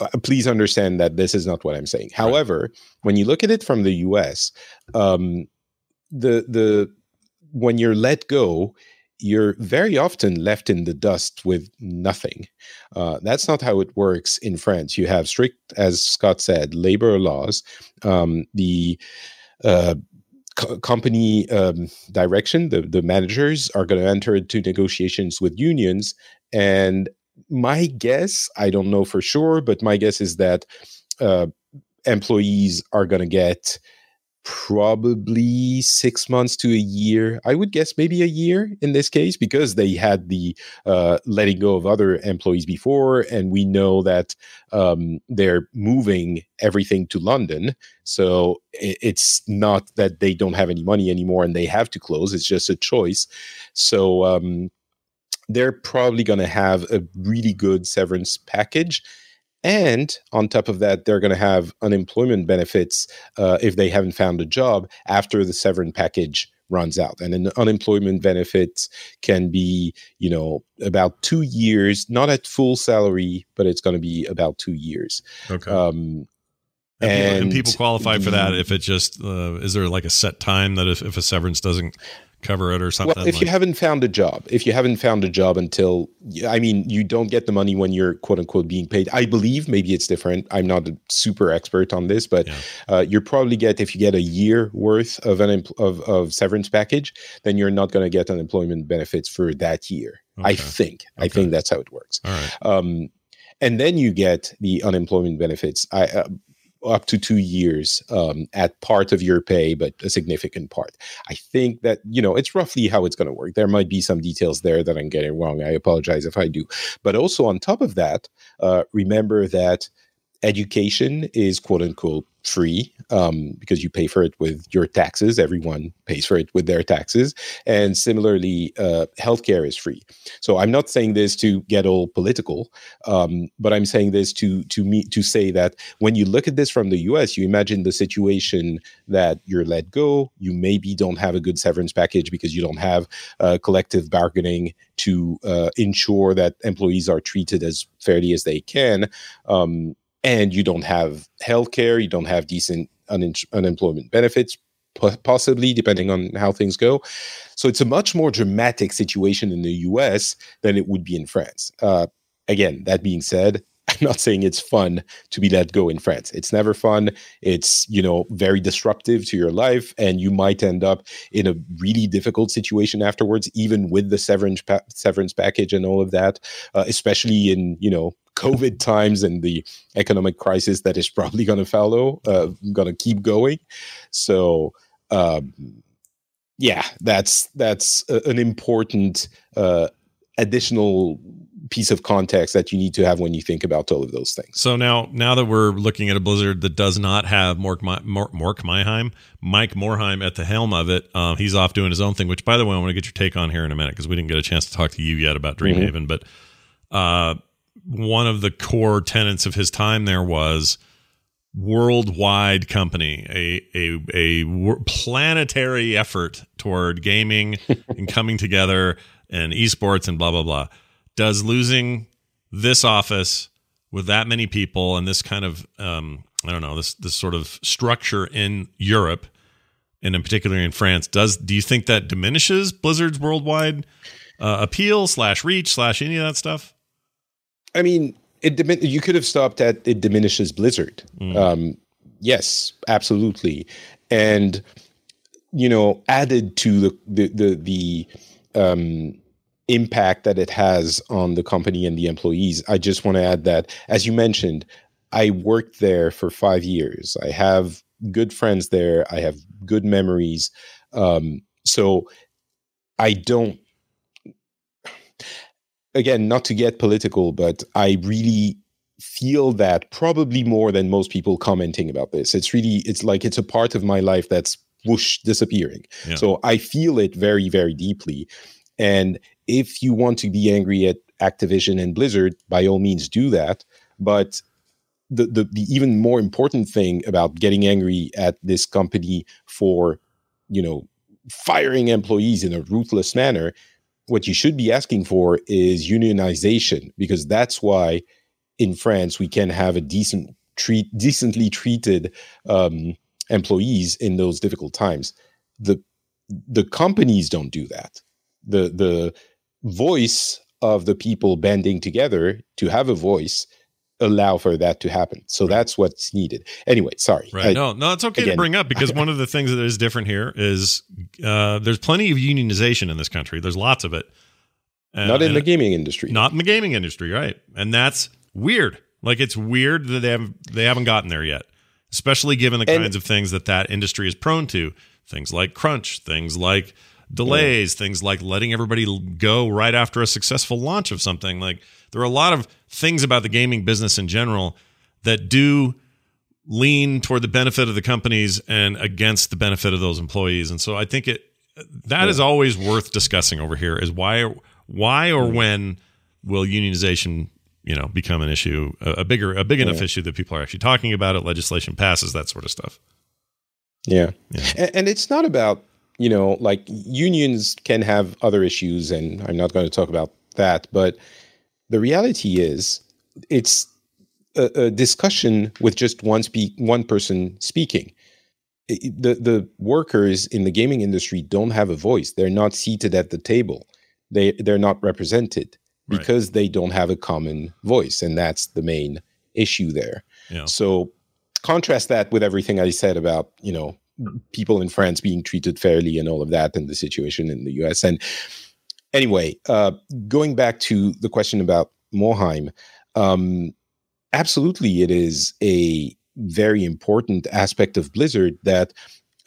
uh, please understand that this is not what I'm saying. However, when you look at it from the US, um, the the when you're let go you're very often left in the dust with nothing. Uh, that's not how it works in France. You have strict, as Scott said, labor laws. Um, the uh, co- company um, direction, the, the managers are going to enter into negotiations with unions. And my guess, I don't know for sure, but my guess is that uh, employees are going to get probably six months to a year. I would guess maybe a year in this case because they had the uh, letting go of other employees before, and we know that um, they're moving everything to London. So it's not that they don't have any money anymore and they have to close. It's just a choice. So um, they're probably going to have a really good severance package and on top of that, they're going to have unemployment benefits uh, if they haven't found a job after the severance package runs out. And an unemployment benefits can be, you know, about two years, not at full salary, but it's going to be about two years. Okay. Um, and, and, people, and, people, qualify for that if it just uh, is there like a set time that if, if a severance doesn't cover it or something? Well, if like- you haven't found a job, if you haven't found a job until, I mean, you don't get the money when you're quote unquote being paid. I believe maybe it's different. I'm not a super expert on this, but yeah. uh, you probably get if you get a year worth of an of, of severance package, then you're not going to get unemployment benefits for that year. Okay. I think. Okay. I think that's how it works. All right. Um, and then you get the unemployment benefits. I uh, up to two years um, at part of your pay, but a significant part. I think that, you know, it's roughly how it's going to work. There might be some details there that I'm getting wrong. I apologize if I do. But also, on top of that, uh, remember that education is quote unquote free um, because you pay for it with your taxes. Everyone pays for it with their taxes. And similarly, uh, healthcare is free. So I'm not saying this to get all political, um, but I'm saying this to to me to say that when you look at this from the U.S., you imagine the situation that you're let go. You maybe don't have a good severance package because you don't have uh, collective bargaining to uh, ensure that employees are treated as fairly as they can. Um, and you don't have health care, you don't have decent un- unemployment benefits, possibly depending on how things go. So it's a much more dramatic situation in the US than it would be in France. Uh, again, that being said, I'm not saying it's fun to be let go in France. It's never fun. It's, you know, very disruptive to your life and you might end up in a really difficult situation afterwards even with the severance pa- severance package and all of that, uh, especially in, you know, COVID times and the economic crisis that is probably going to follow, uh, going to keep going. So, um, yeah, that's that's a, an important uh, additional piece of context that you need to have when you think about all of those things. So now, now that we're looking at a Blizzard that does not have Mork, Mork, Myheim, Mike Morhaime at the helm of it, uh, he's off doing his own thing. Which, by the way, I want to get your take on here in a minute because we didn't get a chance to talk to you yet about Dreamhaven. Mm-hmm. But uh, one of the core tenets of his time there was worldwide company, a a a planetary effort toward gaming and coming together and esports and blah blah blah. Does losing this office with that many people and this kind of um, I don't know this this sort of structure in Europe and in particular in France does do you think that diminishes Blizzard's worldwide uh, appeal slash reach slash any of that stuff? I mean, it you could have stopped at it diminishes Blizzard. Mm. Um, yes, absolutely, and you know, added to the the the, the um, impact that it has on the company and the employees. I just want to add that, as you mentioned, I worked there for five years. I have good friends there. I have good memories. Um, so I don't again, not to get political, but I really feel that probably more than most people commenting about this. It's really, it's like it's a part of my life that's whoosh disappearing. Yeah. So I feel it very, very deeply. And if you want to be angry at Activision and Blizzard, by all means do that. But the, the, the even more important thing about getting angry at this company for, you know, firing employees in a ruthless manner what you should be asking for is unionization because that's why in France we can have a decent treat decently treated um, employees in those difficult times. The the companies don't do that. The the voice of the people banding together to have a voice allow for that to happen. So that's what's needed. Anyway, sorry. Right. I, no, no, it's okay again, to bring up because one of the things that is different here is uh, there's plenty of unionization in this country. There's lots of it. Uh, not in the gaming industry. Not in the gaming industry, right? And that's weird. Like it's weird that they haven't they haven't gotten there yet, especially given the and, kinds of things that that industry is prone to. Things like crunch, things like delays, yeah. things like letting everybody go right after a successful launch of something. Like there are a lot of things about the gaming business in general that do lean toward the benefit of the companies and against the benefit of those employees. And so I think it that yeah. is always worth discussing over here is why why or mm-hmm. when will unionization you know become an issue a, a bigger a big enough yeah. issue that people are actually talking about it legislation passes that sort of stuff yeah, yeah. And, and it's not about you know like unions can have other issues and i'm not going to talk about that but the reality is it's a, a discussion with just one speak one person speaking. The the workers in the gaming industry don't have a voice. They're not seated at the table. They they're not represented because right. they don't have a common voice and that's the main issue there. Yeah. so contrast that with everything i said about you know people in france being treated fairly and all of that and the situation in the us and anyway, uh, going back to the question about Morhaime, um, absolutely, it is a very important aspect of Blizzard that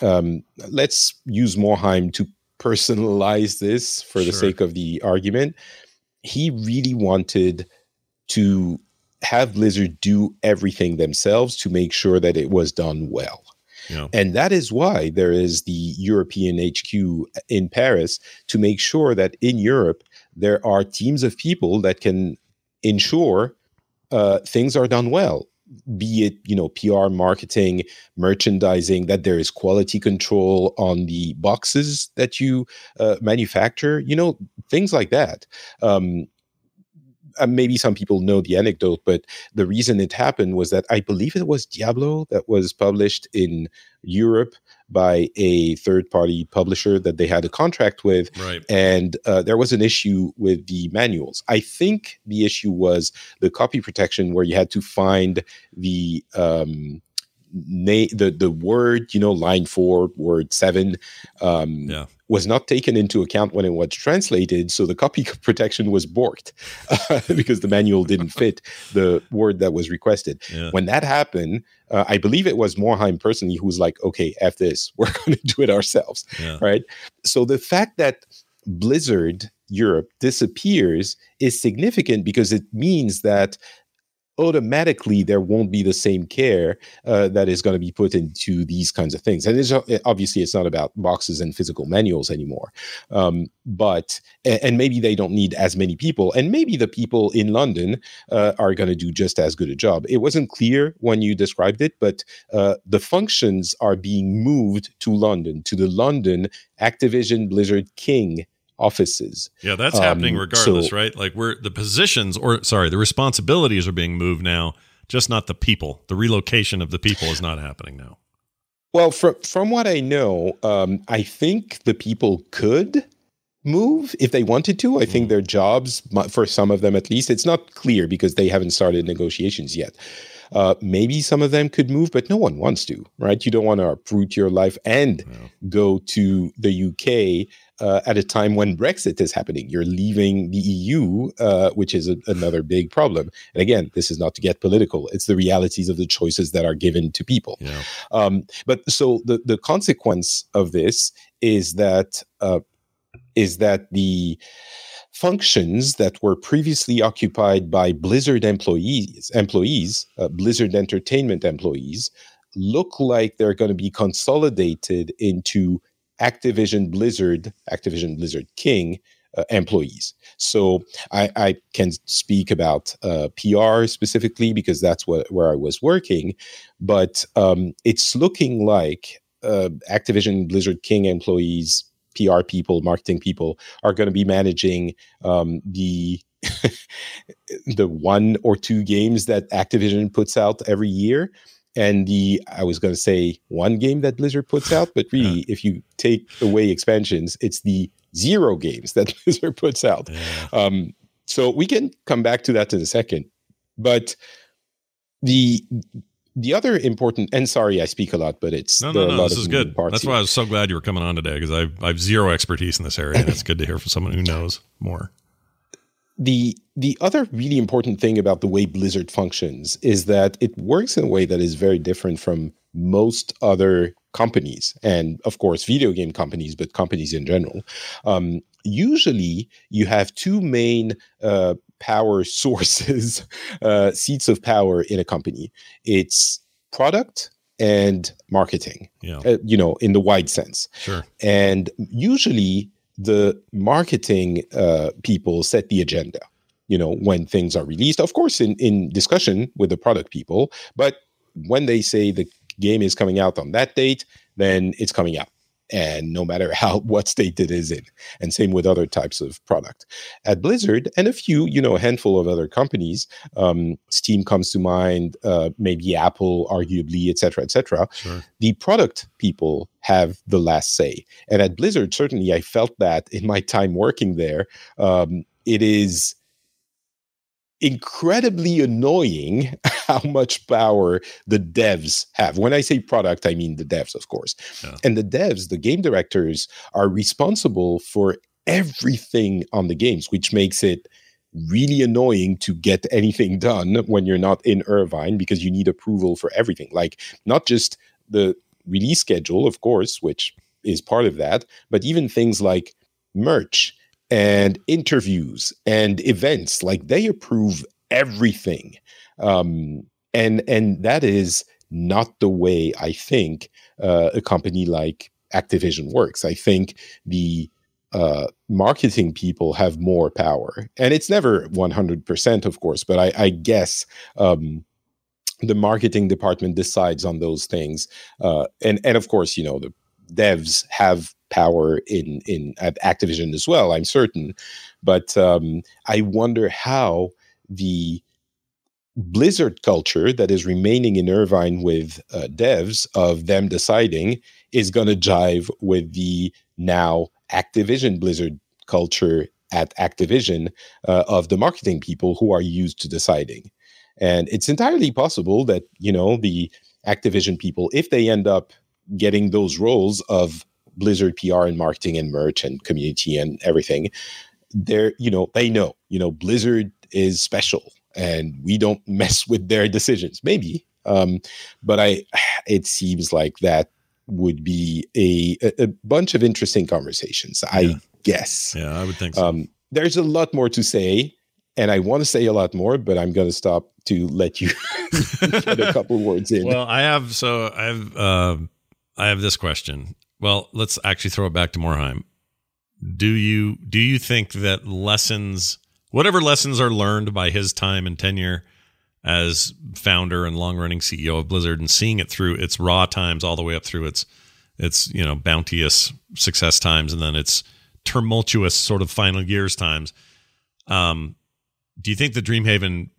um, let's use Morhaime to personalize this for sure. the sake of the argument. He really wanted to have Blizzard do everything themselves to make sure that it was done well. Yeah. And that is why there is the European HQ in Paris to make sure that in Europe there are teams of people that can ensure uh, things are done well be it you know PR marketing merchandising that there is quality control on the boxes that you uh, manufacture you know things like that um, uh, maybe some people know the anecdote, but the reason it happened was that I believe it was Diablo that was published in Europe by a third party publisher that they had a contract with. Right. And uh, there was an issue with the manuals. I think the issue was the copy protection where you had to find the. Um, na- the the word you know line four word seven um, Yeah. was not taken into account when it was translated so the copy protection was borked uh, because the manual didn't fit the word that was requested Yeah. when that happened uh, i believe it was morhaime personally who was like okay f this we're going to do it ourselves Yeah. right so the fact that blizzard europe disappears is significant because it means that automatically there won't be the same care uh, that is going to be put into these kinds of things. And it's uh, obviously it's not about boxes and physical manuals anymore. Um, but and maybe they don't need as many people and maybe the people in london uh, are going to do just as good a job. It wasn't clear when you described it but uh, the functions are being moved to london to the london activision blizzard king offices Yeah, that's happening Um, regardless, so- right? Like we're the positions or sorry, the responsibilities are being moved now, just not the people. The relocation of the people is not happening now. Well, from from what I know, um, I think the people could move if they wanted to. I think their jobs, for some of them at least, it's not clear because they haven't started negotiations yet. Uh, maybe some of them could move, but no one wants to, right? You don't want to uproot your life and go to the UK uh, at a time when Brexit is happening. You're leaving the EU, uh, which is a, another big problem. And again, this is not to get political; it's the realities of the choices that are given to people. Yeah. Um, but so the the consequence of this is that uh, is that the functions that were previously occupied by Blizzard employees, employees, uh, Blizzard Entertainment employees, look like they're going to be consolidated into Activision Blizzard, Activision Blizzard King uh, employees. So I, I can speak about uh, PR specifically because that's what where I was working, but um, it's looking like uh, Activision Blizzard King employees, PR people, marketing people are going to be managing um, the the one or two games that Activision puts out every year. And the I was going to say one game that Blizzard puts out, but really, if you take away expansions, it's the zero games that Blizzard puts out. Yeah. Um, so we can come back to that in a second. But the the other important and sorry I speak a lot, but it's No, no, no. lot This is good. That's here. why I was so glad you were coming on today because I I have zero expertise in this area, and it's good to hear from someone who knows more. The the other really important thing about the way Blizzard functions is that it works in a way that is very different from most other companies, and of course, video game companies, but companies in general. Um, usually, you have two main uh, power sources, uh, seats of power in a company. It's product and marketing. Yeah, Uh, you know, in the wide sense. sure. And usually the marketing uh, people set the agenda, you know, when things are released, of course, in, in discussion with the product people. But when they say the game is coming out on that date, then it's coming out. And no matter how what state it is in, and same with other types of product. At Blizzard and a few, you know, a handful of other companies, um, Steam comes to mind, uh, maybe Apple, arguably, et cetera, et cetera Sure. the product people have the last say. And at Blizzard, certainly I felt that in my time working there. Um, it is incredibly annoying how much power the devs have. When I say product, I mean the devs, of course. Yeah. And the devs, the game directors, are responsible for everything on the games, which makes it really annoying to get anything done when you're not in Irvine because you need approval for everything. Like not just the release schedule, of course, which is part of that, but even things like merch and interviews and events. Like they approve everything. Um, and and that is not the way I think uh, a company like Activision works. I think the uh, marketing people have more power, and it's never one hundred percent, of course. But I, I guess um, the marketing department decides on those things, uh, and and of course, you know the devs have power in in at Activision as well. I'm certain, but um, I wonder how the Blizzard culture that is remaining in Irvine with uh, devs of them deciding is going to jive with the now Activision Blizzard culture at Activision uh, of the marketing people who are used to deciding. And it's entirely possible that, you know, the Activision people, if they end up getting those roles of Blizzard PR and marketing and merch and community and everything, they're, you know, they know, you know, Blizzard is special and we don't mess with their decisions. Maybe, um, but I, it seems like that would be a, a bunch of interesting conversations. I Yeah. guess. Yeah, I would think so. Um, there's a lot more to say, and I want to say a lot more, but I'm going to stop to let you get a couple words in. well, I have so I have uh, I have this question. Well, let's actually throw it back to Morhaime. Do you do you think that lessons, whatever lessons are learned by his time and tenure as founder and long running CEO of Blizzard, and seeing it through its raw times all the way up through its its you know bounteous success times, and then its tumultuous sort of final years times. Um, do you think the Dreamhaven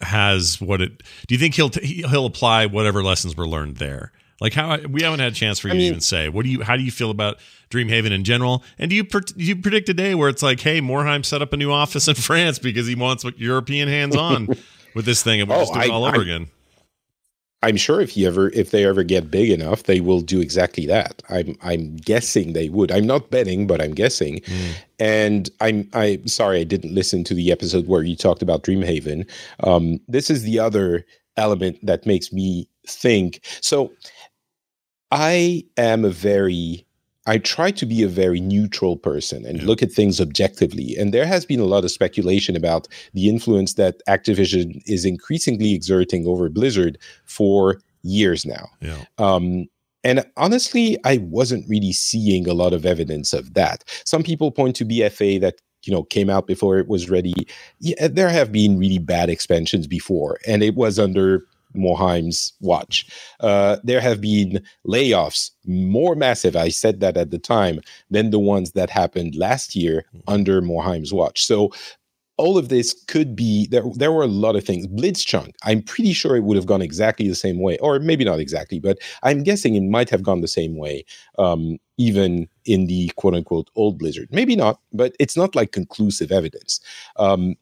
has what it do you think he'll t- he'll apply whatever lessons were learned there like how we haven't had a chance for you I to even say what do you how do you feel about dreamhaven in general and do you do you predict a day where it's like hey morhaime set up a new office in france because he wants european hands on with this thing and we're Oh, just doing it I- all over I- again I'm sure if he ever if they ever get big enough, they will do exactly that. I'm I'm guessing they would. I'm not betting, but I'm guessing. And I'm I'm sorry I didn't listen to the episode where you talked about Dreamhaven. Um, this is the other element that makes me think. So I am a very I try to be a very neutral person and Yeah. look at things objectively. And there has been a lot of speculation about the influence that Activision is increasingly exerting over Blizzard for years now. yeah Um, and honestly, I wasn't really seeing a lot of evidence of that. Some people point to BFA that you know came out before it was ready. Yeah, there have been really bad expansions before, and it was under Morhaime's watch. Uh, there have been layoffs more massive. I said that at the time than the ones that happened last year under Morhaime's watch. So all of this could be there. There were a lot of things. Blitzchung, I'm pretty sure it would have gone exactly the same way, or maybe not exactly, but I'm guessing it might have gone the same way, um, even in the quote unquote old Blizzard. Maybe not, but it's not like conclusive evidence. Um,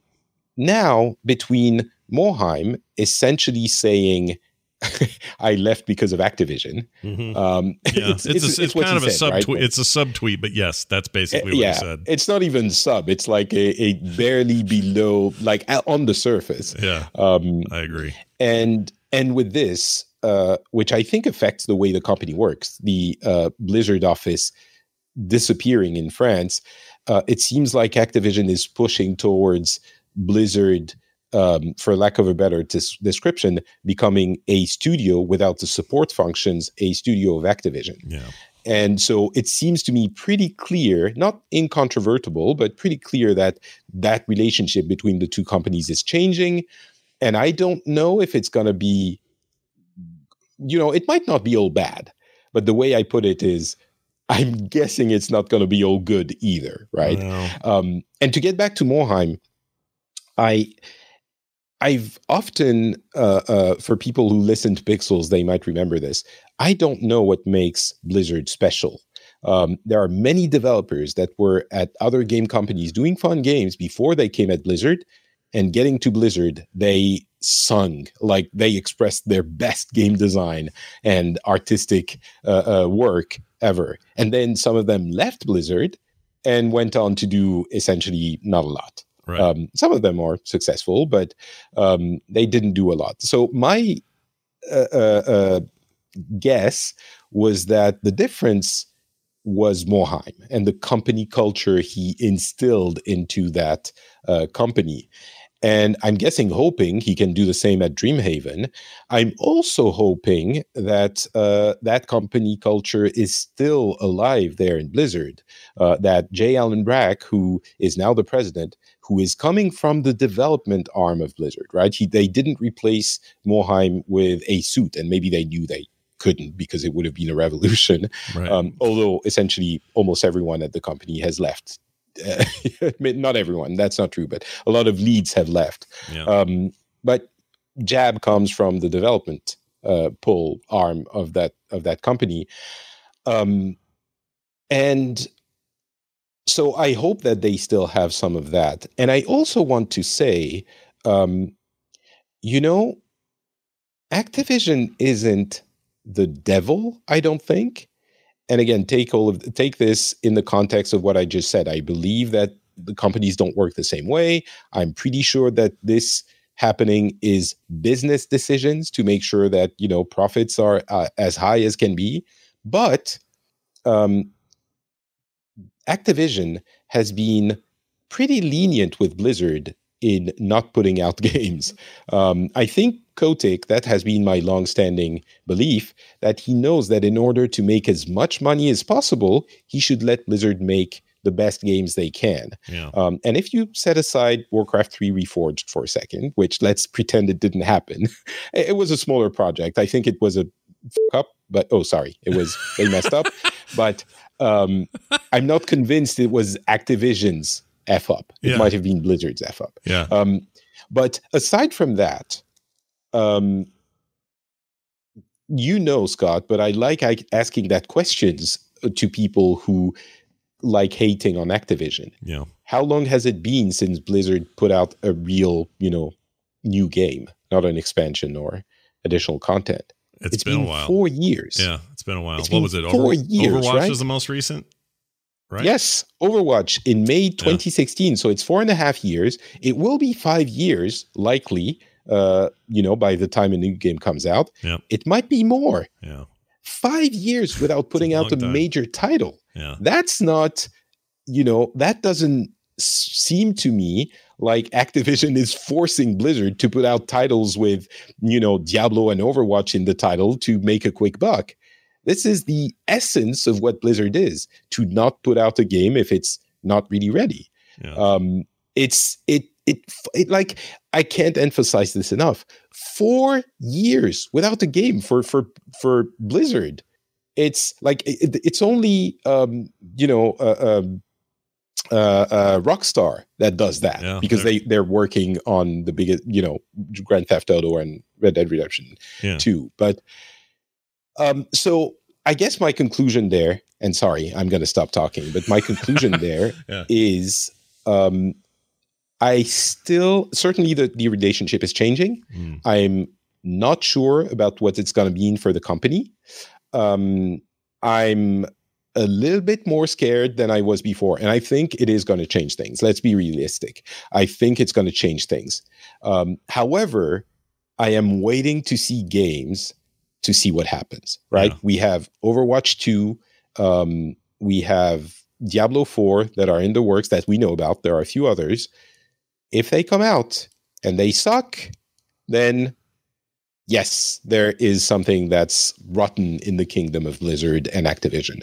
now, between Morhaime essentially saying, I left because of Activision. Mhm. Um, yeah it's, it's, a, it's, kind of a said, sub right? it's a sub tweet but yes that's basically Uh, what yeah, he said it's not even sub. It's like a, a barely below, like on the surface. yeah Um, i agree and and with this, uh, which I think affects the way the company works, the uh, Blizzard office disappearing in France, uh, it seems like Activision is pushing towards Blizzard. Um, for lack of a better dis- description, becoming a studio without the support functions, a studio of Activision. yeah And so it seems to me pretty clear, not incontrovertible, but pretty clear that that relationship between the two companies is changing. And I don't know if it's going to be, you know, it might not be all bad, but the way I put it is, I'm guessing it's not going to be all good either, right? Well, Um, and to get back to Morhaime, I I've often uh, uh, for people who listen to Pixels, they might remember this. I don't know what makes Blizzard special. Um, there are many developers that were at other game companies doing fun games before they came at Blizzard, and getting to Blizzard, they sung like they expressed their best game design and artistic uh, uh, work ever. And then some of them left Blizzard and went on to do essentially not a lot. Right Um, some of them are successful, but um, they didn't do a lot. So my uh, uh, uh, guess was that the difference was Morhaime and the company culture he instilled into that uh, company. And I'm guessing, hoping he can do the same at Dreamhaven. I'm also hoping that uh, that company culture is still alive there in Blizzard. Uh, that J. Allen Brack, who is now the president, who is coming from the development arm of Blizzard, right? He, they didn't replace Morhaime with a suit, and maybe they knew they couldn't because it would have been a revolution. Right. Um, although essentially almost everyone at the company has left. Uh, not everyone, that's not true, but a lot of leads have left. yeah. Um, but Jab comes from the development uh, pull arm of that of that company, um, and so I hope that they still have some of that. And I also want to say, um, you know, Activision isn't the devil. I don't think. And again, take all of take this in the context of what I just said. I believe that the companies don't work the same way. I'm pretty sure that this happening is business decisions to make sure that you know profits are uh, as high as can be. But um, Activision has been pretty lenient with Blizzard in not putting out games. Um, I think Kotick, that has been my long-standing belief, that he knows that in order to make as much money as possible, he should let Blizzard make the best games they can. yeah. Um, and if you set aside Warcraft 3 Reforged for a second, which let's pretend it didn't happen, it was a smaller project. I think it was a up, but oh, sorry, it was they messed up. But um, I'm not convinced it was Activision's f up. It Yeah. might have been Blizzard's f up. Yeah. Um, but aside from that, um, you know, Scott, but I like asking that questions uh, to people who like hating on Activision. Yeah. How long has it been since Blizzard put out a real, you know, new game, not an expansion or additional content? it's been, a while. four years. yeah. It's been a while. What was it? four years, Overwatch right? was the most recent, right? Yes, Overwatch in May 2016. So it's four and a half years. It will be five years, likely. Uh, you know, by the time a new game comes out, Yep. it might be more. Yeah. Five years without putting out a time. major title. Yeah. That's not, you know, that doesn't seem to me like Activision is forcing Blizzard to put out titles with, you know, Diablo and Overwatch in the title to make a quick buck. This is the essence of what Blizzard is to not put out a game if it's not really ready. Yeah. Um, it's it it it like I can't emphasize this enough. Four years without a game for for for Blizzard. It's like it, it's only um, you know uh, um, uh, uh, Rockstar that does that Yeah, because they're- they they're working on the biggest you know Grand Theft Auto and Red Dead Redemption Yeah. too. But um, so I guess my conclusion there, and sorry, I'm going to stop talking, but my conclusion there is Yeah. um, I still certainly the, the relationship is changing. Mm. I'm not sure about what it's going to mean for the company. Um, I'm a little bit more scared than I was before, and I think it is going to change things. Let's be realistic. I think it's going to change things. Um, however, I am waiting to see games to see what happens. Right? Yeah. We have Overwatch two. Um, we have Diablo 4 that are in the works that we know about. There are a few others. If they come out and they suck, then yes, there is something that's rotten in the kingdom of Blizzard and Activision.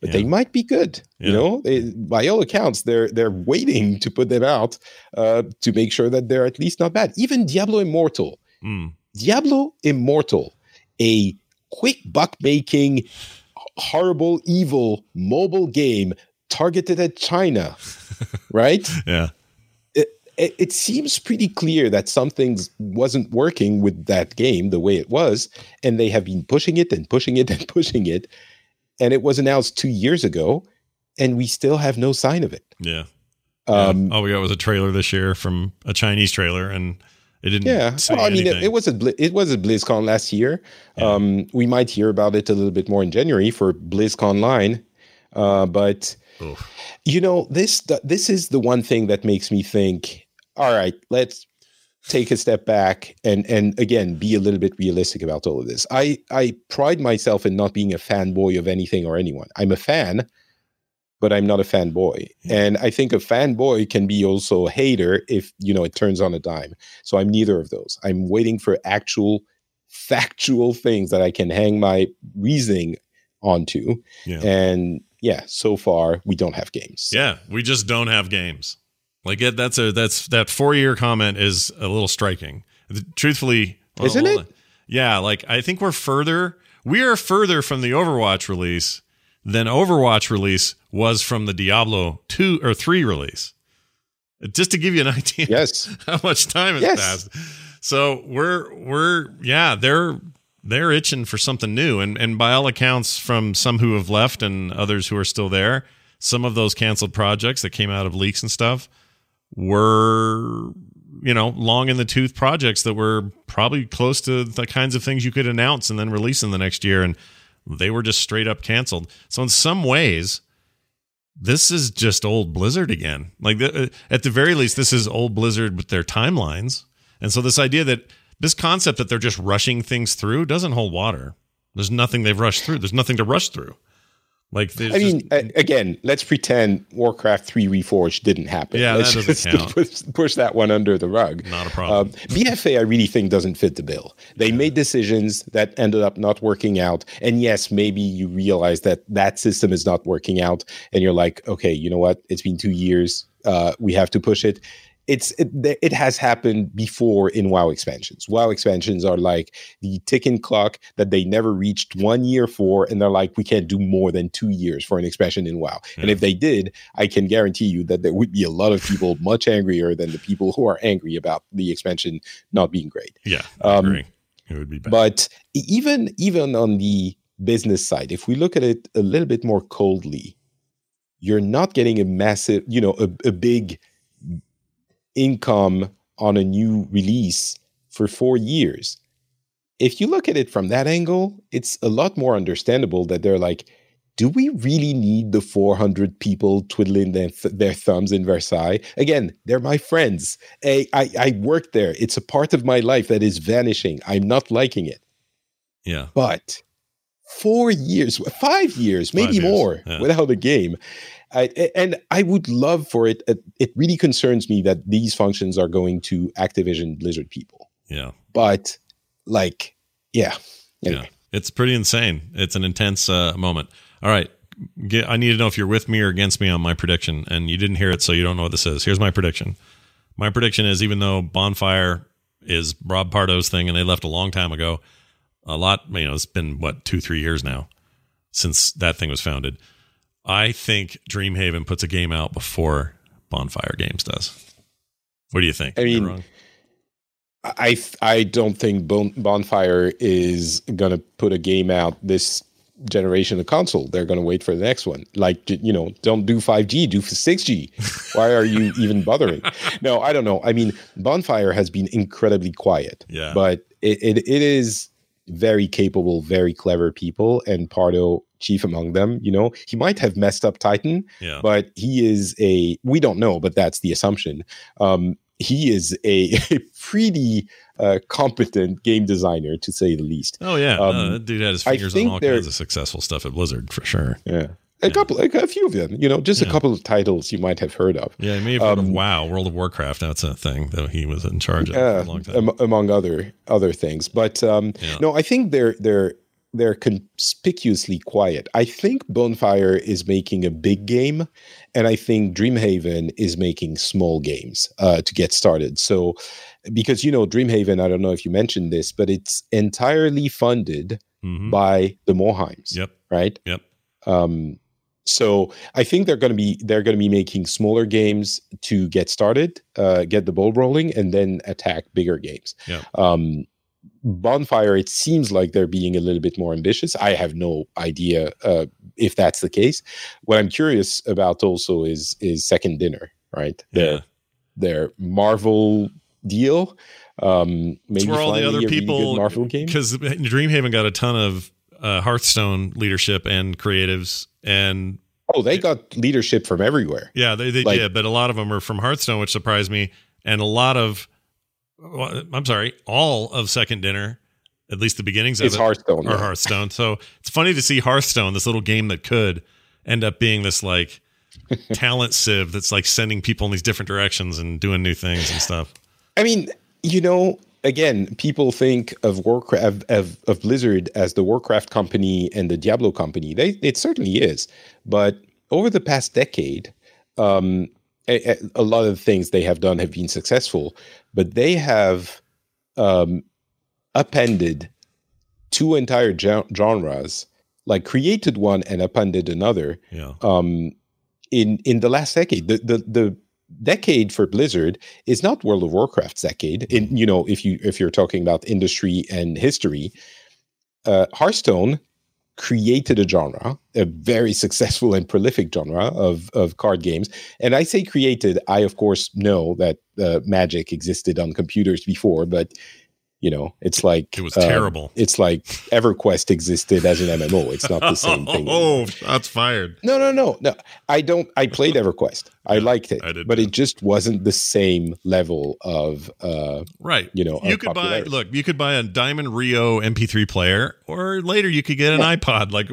But they might be good. You know, They- by all accounts, they're they're waiting to put them out uh, to make sure that they're at least not bad. Even Diablo Immortal, Mm. Diablo Immortal, a quick buck making, horrible, evil mobile game targeted at China, right? Yeah. It, it, it seems pretty clear that something wasn't working with that game the way it was, and they have been pushing it and pushing it and pushing it. And it was announced two years ago, and we still have no sign of it. Yeah. Um, yeah. All we got was a trailer this year from a Chinese trailer, and it didn't. Yeah, well, I mean, it, it was Bli- it was at BlizzCon last year. Yeah. Um, we might hear about it a little bit more in January for BlizzConline, uh, but Oof. you know this this is the one thing that makes me think. All right, let's take a step back and and again be a little bit realistic about all of this. I I pride myself in not being a fanboy of anything or anyone. I'm a fan, but I'm not a fanboy. And I think a fanboy can be also a hater if you know it turns on a dime. So I'm neither of those. I'm waiting for actual factual things that I can hang my reasoning onto. Yeah. And yeah, so far we don't have games. Yeah, we just don't have games. Like it, that's a that's that four year comment is a little striking. Truthfully, Isn't well, it? Yeah, like I think we're further. We are further from the Overwatch release than Overwatch release was from the Diablo two or three release. Just to give you an idea, Yes. how much time has Yes. passed. So we're we're yeah they're they're itching for something new, and and by all accounts, from some who have left and others who are still there, some of those canceled projects that came out of leaks and stuff were you know long in the tooth projects that were probably close to the kinds of things you could announce and then release in the next year, and they were just straight up canceled. So in some ways this is just old Blizzard again. Like uh, at the very least, this is old Blizzard with their timelines. And so this idea that this concept that they're just rushing things through doesn't hold water. There's nothing they've rushed through. There's nothing to rush through. Like there's I mean, just- a- again, let's pretend Warcraft 3 Reforged didn't happen. Yeah, that let's doesn't just count. Push, push that one under the rug. Not a problem. Um, BFA, I really think, doesn't fit the bill. They made decisions that ended up not working out. And yes, maybe you realize that that system is not working out. And you're like, okay, you know what? It's been two years. Uh, we have to push it. It's it, it has happened before in WoW expansions. WoW expansions are like the ticking clock that they never reached one year for, and they're like, we can't do more than two years for an expansion in WoW. And if they did, I can guarantee you that there would be a lot of people much angrier than the people who are angry about the expansion not being great. yeah, I um, agree. It would be bad. But even even on the business side, if we look at it a little bit more coldly, you're not getting a massive, you know, a, a big income on a new release for four years. If you look at it from that angle, it's a lot more understandable that they're like, do we really need the 400 people twiddling their, th- their thumbs in Versailles? Again, they're my friends. I, I, I work there. It's a part of my life that is vanishing. I'm not liking it. yeah, But four years, five years, maybe Five years, more yeah. without a game. I, and I would love for it. It really concerns me that these functions are going to Activision Blizzard people. yeah, But like, yeah. Anyway. yeah. It's pretty insane. It's an intense uh, moment. All right. Get, I need to know if you're with me or against me on my prediction. And you didn't hear it, so you don't know what this is. Here's my prediction. My prediction is even though Bonfire is Rob Pardo's thing and they left a long time ago, a lot, you know, it's been what, two, three years now since that thing was founded. I think Dreamhaven puts a game out before Bonfire Games does. What do you think? I mean? I I don't think bon- Bonfire is gonna put a game out this generation of console. They're gonna wait for the next one. Like you know, don't do five G, do six G. Why are you even bothering? No, I don't know. I mean, Bonfire has been incredibly quiet. Yeah. but it it, it is very capable, very clever people, and Pardo chief among them. You know, he might have messed up Titan, yeah. but he is a we don't know but that's the assumption um he is a, a pretty uh, competent game designer to say the least Oh yeah, Um, uh, that dude had his fingers on all kinds of successful stuff at Blizzard for sure. yeah a couple like a few of them you know just Yeah. a couple of titles you might have heard of Yeah, you may have heard of Um, WoW, World of Warcraft. That's a thing that he was in charge of uh, for a long time. am- among other other things but um Yeah. no i think they're they're they're conspicuously quiet i think bonfire is making a big game and i think dreamhaven is making small games uh, to get started so because you know dreamhaven i don't know if you mentioned this but it's entirely funded Mhm. by the morhaimes Yep, right yep. um, so I think they're going to be they're going to be making smaller games to get started, uh, get the ball rolling, and then attack bigger games. Yeah. Um, Bonfire, it seems like they're being a little bit more ambitious. I have no idea uh, if that's the case. What I'm curious about also is is Second Dinner, right? Their Yeah. their Marvel deal. Um, maybe where all the other a really good people, Marvel game. because Dreamhaven got a ton of uh, Hearthstone leadership and creatives, and Oh, they got leadership from everywhere. yeah, they, they Like- did, but a lot of them are from Hearthstone, which surprised me, and a lot of, well, I'm sorry, all of Second Dinner, at least the beginnings of It's it, Hearthstone. or yeah. Hearthstone. So it's funny to see Hearthstone, this little game that could end up being this like talent sieve that's like sending people in these different directions and doing new things and stuff. I mean, you know, again, people think of Warcraft of, of Blizzard as the Warcraft company and the Diablo company. They it certainly is, but over the past decade, um, a, a, lot of the things they have done have been successful, but they have um, appended two entire genres, like created one and appended another. Yeah. Um, in in the last decade, the the the decade for Blizzard is not World of Warcraft's decade. In you know, if you if you're talking about industry and history, uh, Hearthstone created a genre, a very successful and prolific genre of of card games. And I say created. I of course know that uh, Magic existed on computers before, but you know, it's like it was uh, terrible. It's like EverQuest existed as an MMO. It's not the same thing. oh, that's fired. No, no, no, no. I don't. I played EverQuest. I yeah, liked it, I did but too. it just wasn't the same level of uh, right. You know, you could buy look. You could buy a Diamond Rio MP3 player, or later you could get an yeah. iPod. Like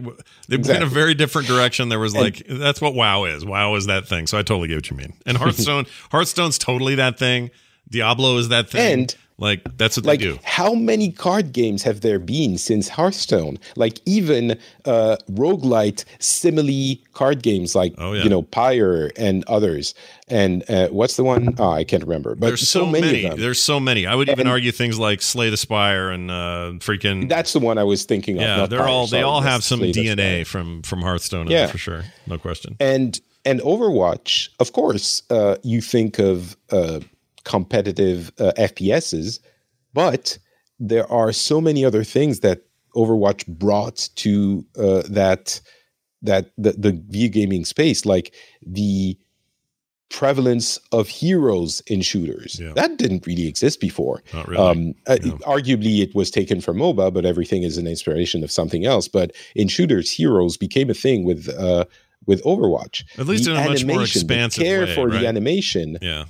they exactly. went a very different direction. There was like that's what WoW is. WoW is that thing. So I totally get what you mean. And Hearthstone, Hearthstone's totally that thing. Diablo is that thing. And like that's what like, they do. How many card games have there been since Hearthstone? Like even uh roguelite simile card games like oh, yeah. you know Pyre and others. And uh, what's the one? Oh, I can't remember. But there's so, so many, many, of them. There's so many. I would even argue things like Slay the Spire and uh freaking That's the one I was thinking of. Yeah, they're Pyre, all they all have some Slay DNA from from Hearthstone yeah. for sure. No question. And and Overwatch, of course, uh, you think of uh, competitive uh, FPSs, but there are so many other things that Overwatch brought to uh, that that the, the video gaming space, like the prevalence of heroes in shooters. Yeah. That didn't really exist before. Not really. Um, uh, Arguably, it was taken from MOBA, but everything is an inspiration of something else. But in shooters, heroes became a thing with uh, with Overwatch. At least the in a much more expansive care way, for right? the animation. Yeah.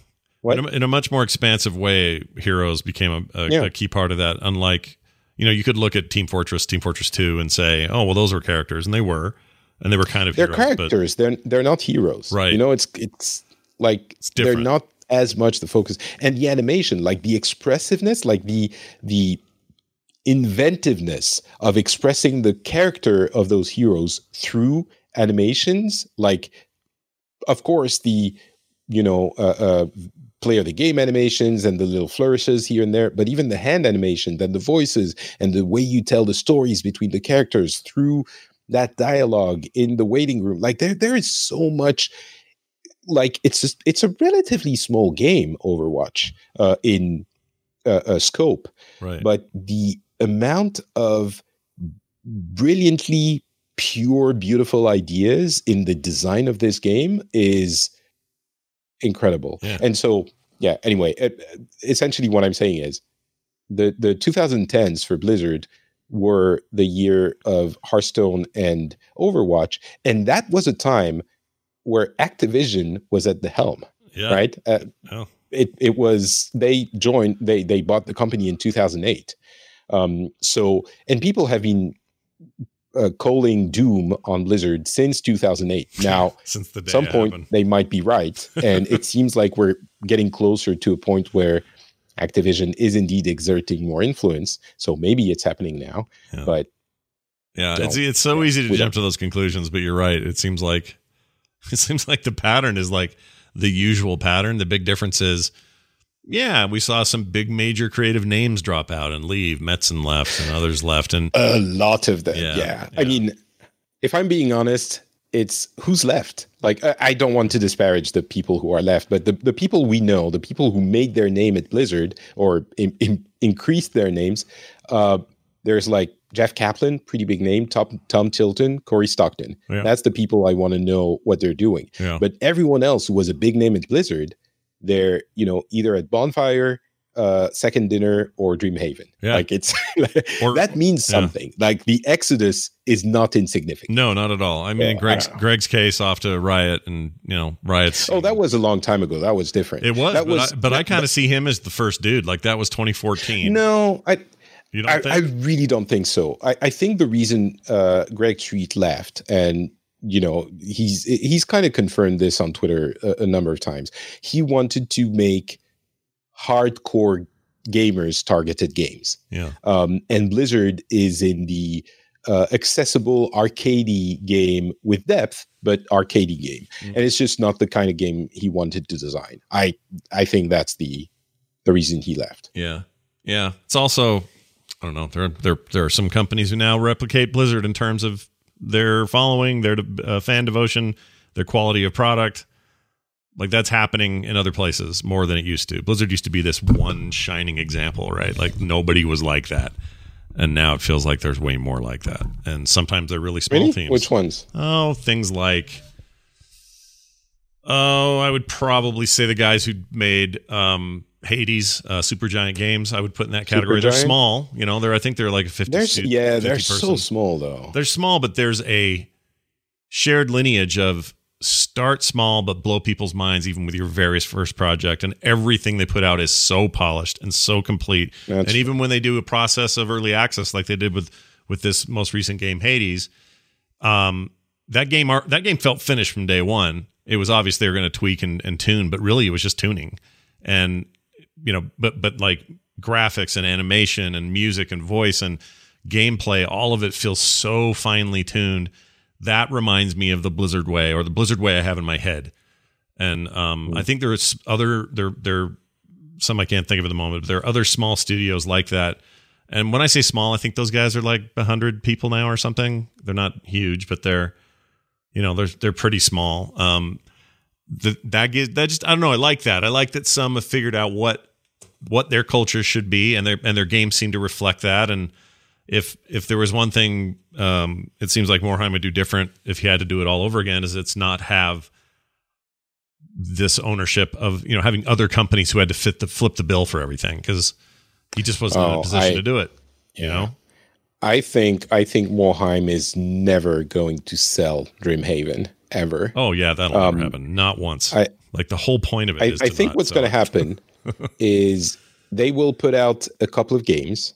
In a, in a, much more expansive way, heroes became a, a, yeah. a, key part of that. Unlike, you know, you could look at Team Fortress, Team Fortress Two, and say, oh, well, those were characters, and they were, and they were kind of they're heroes, characters. But, they're they're not heroes, right? You know, it's it's like it's they're not as much the focus, and the animation, like the expressiveness, like the the inventiveness of expressing the character of those heroes through animations, like of course the you know uh, uh, play of the game animations and the little flourishes here and there, but even the hand animation, then the voices and the way you tell the stories between the characters through that dialogue in the waiting room. Like there, there is so much. Like it's just, it's a relatively small game, Overwatch, uh, in uh, uh, scope, right? But the amount of brilliantly pure, beautiful ideas in the design of this game is incredible. Yeah. And so, yeah. Anyway, it, essentially, what I'm saying is the the 2010s for Blizzard were the year of Hearthstone and Overwatch, and that was a time where Activision was at the helm. Yeah. Right. Uh, oh. It it was they joined they they bought the company in 2008. Um, so and people have been uh, calling Doom on Blizzard since 2008. Now, since the at some point happened. they might be right, and it seems like we're getting closer to a point where Activision is indeed exerting more influence. So maybe it's happening now, yeah. but yeah, it's it's so yeah, easy to jump to those conclusions. But you're right. It seems like it seems like the pattern is like the usual pattern. The big difference is yeah, we saw some big major creative names drop out and leave. Metzen left and others left, and a lot of them. Yeah, yeah. I mean, if I'm being honest, it's who's left. Like, I, don't want to disparage the people who are left, but the, the people we know, the people who made their name at Blizzard or in, in, increased their names, uh, there's like Jeff Kaplan, pretty big name, Tom, Tom Chilton, Cory Stockton. Yeah. That's the people I want to know what they're doing. But everyone else who was a big name at Blizzard, they're you know either at bonfire uh, second dinner or Dreamhaven. Yeah. Like it's or, that means something. Yeah. Like the exodus is not insignificant. No, not at all. I mean, Greg's Greg's case off to Riot and you know Riot's. Oh, that was a long time ago. That was different. It was. That but was. I, but I kind of see him as the first dude. Like that was 2014. No, I. You don't I, I really don't think so. I, I think the reason uh, Greg Street left, and you know he's he's kind of confirmed this on Twitter a, a number of times. He wanted to make hardcore gamers targeted games. Yeah. Um, and Blizzard is in the uh, accessible arcadey game with depth, but arcadey game, Mm. and it's just not the kind of game he wanted to design. I I think that's the the reason he left. Yeah. Yeah. It's also I don't know. There there there are some companies who now replicate Blizzard in terms of their following, their uh, fan devotion, their quality of product. Like that's happening in other places more than it used to. Blizzard used to be this one shining example, right? Like nobody was like that. And now it feels like there's way more like that. And sometimes they're really small Really? teams. Which ones? Oh, things like Oh, I would probably say the guys who made um Hades, uh, Super Giant Games, I would put in that category. They're small, you know. They're I think they're like a fifty. They're yeah, 50 they're so small though. They're small, but there's a shared lineage of start small but blow people's minds even with your various first project and everything they put out is so polished and so complete That's and even when they do a process of early access like they did with with this most recent game hades um that game that game felt finished from day one it was obvious they were going to tweak and, and tune but really it was just tuning and you know but but like graphics and animation and music and voice and gameplay all of it feels so finely tuned. That reminds me of the blizzard way or the blizzard way i have in my head. And um, i think there's other there there some i can't think of at the moment but there are other small studios like that. And when i say small i think those guys are like 100 people now or something. They're not huge but they're you know they're they're pretty small. Um the, that gives that just i don't know. I like that. I like that some have figured out what what their culture should be and their and their games seem to reflect that. And if if there was one thing um it seems like Morhaime would do different if he had to do it all over again is it's not have this ownership of you know having other companies who had to fit the flip the bill for everything because he just wasn't in a Oh, position I- to do it you know? I think I think Morhaime is never going to sell Dreamhaven ever. oh yeah that'll never happen. Not once. Um, I- like the whole point of it I, I think not what's going to happen is they will put out a couple of games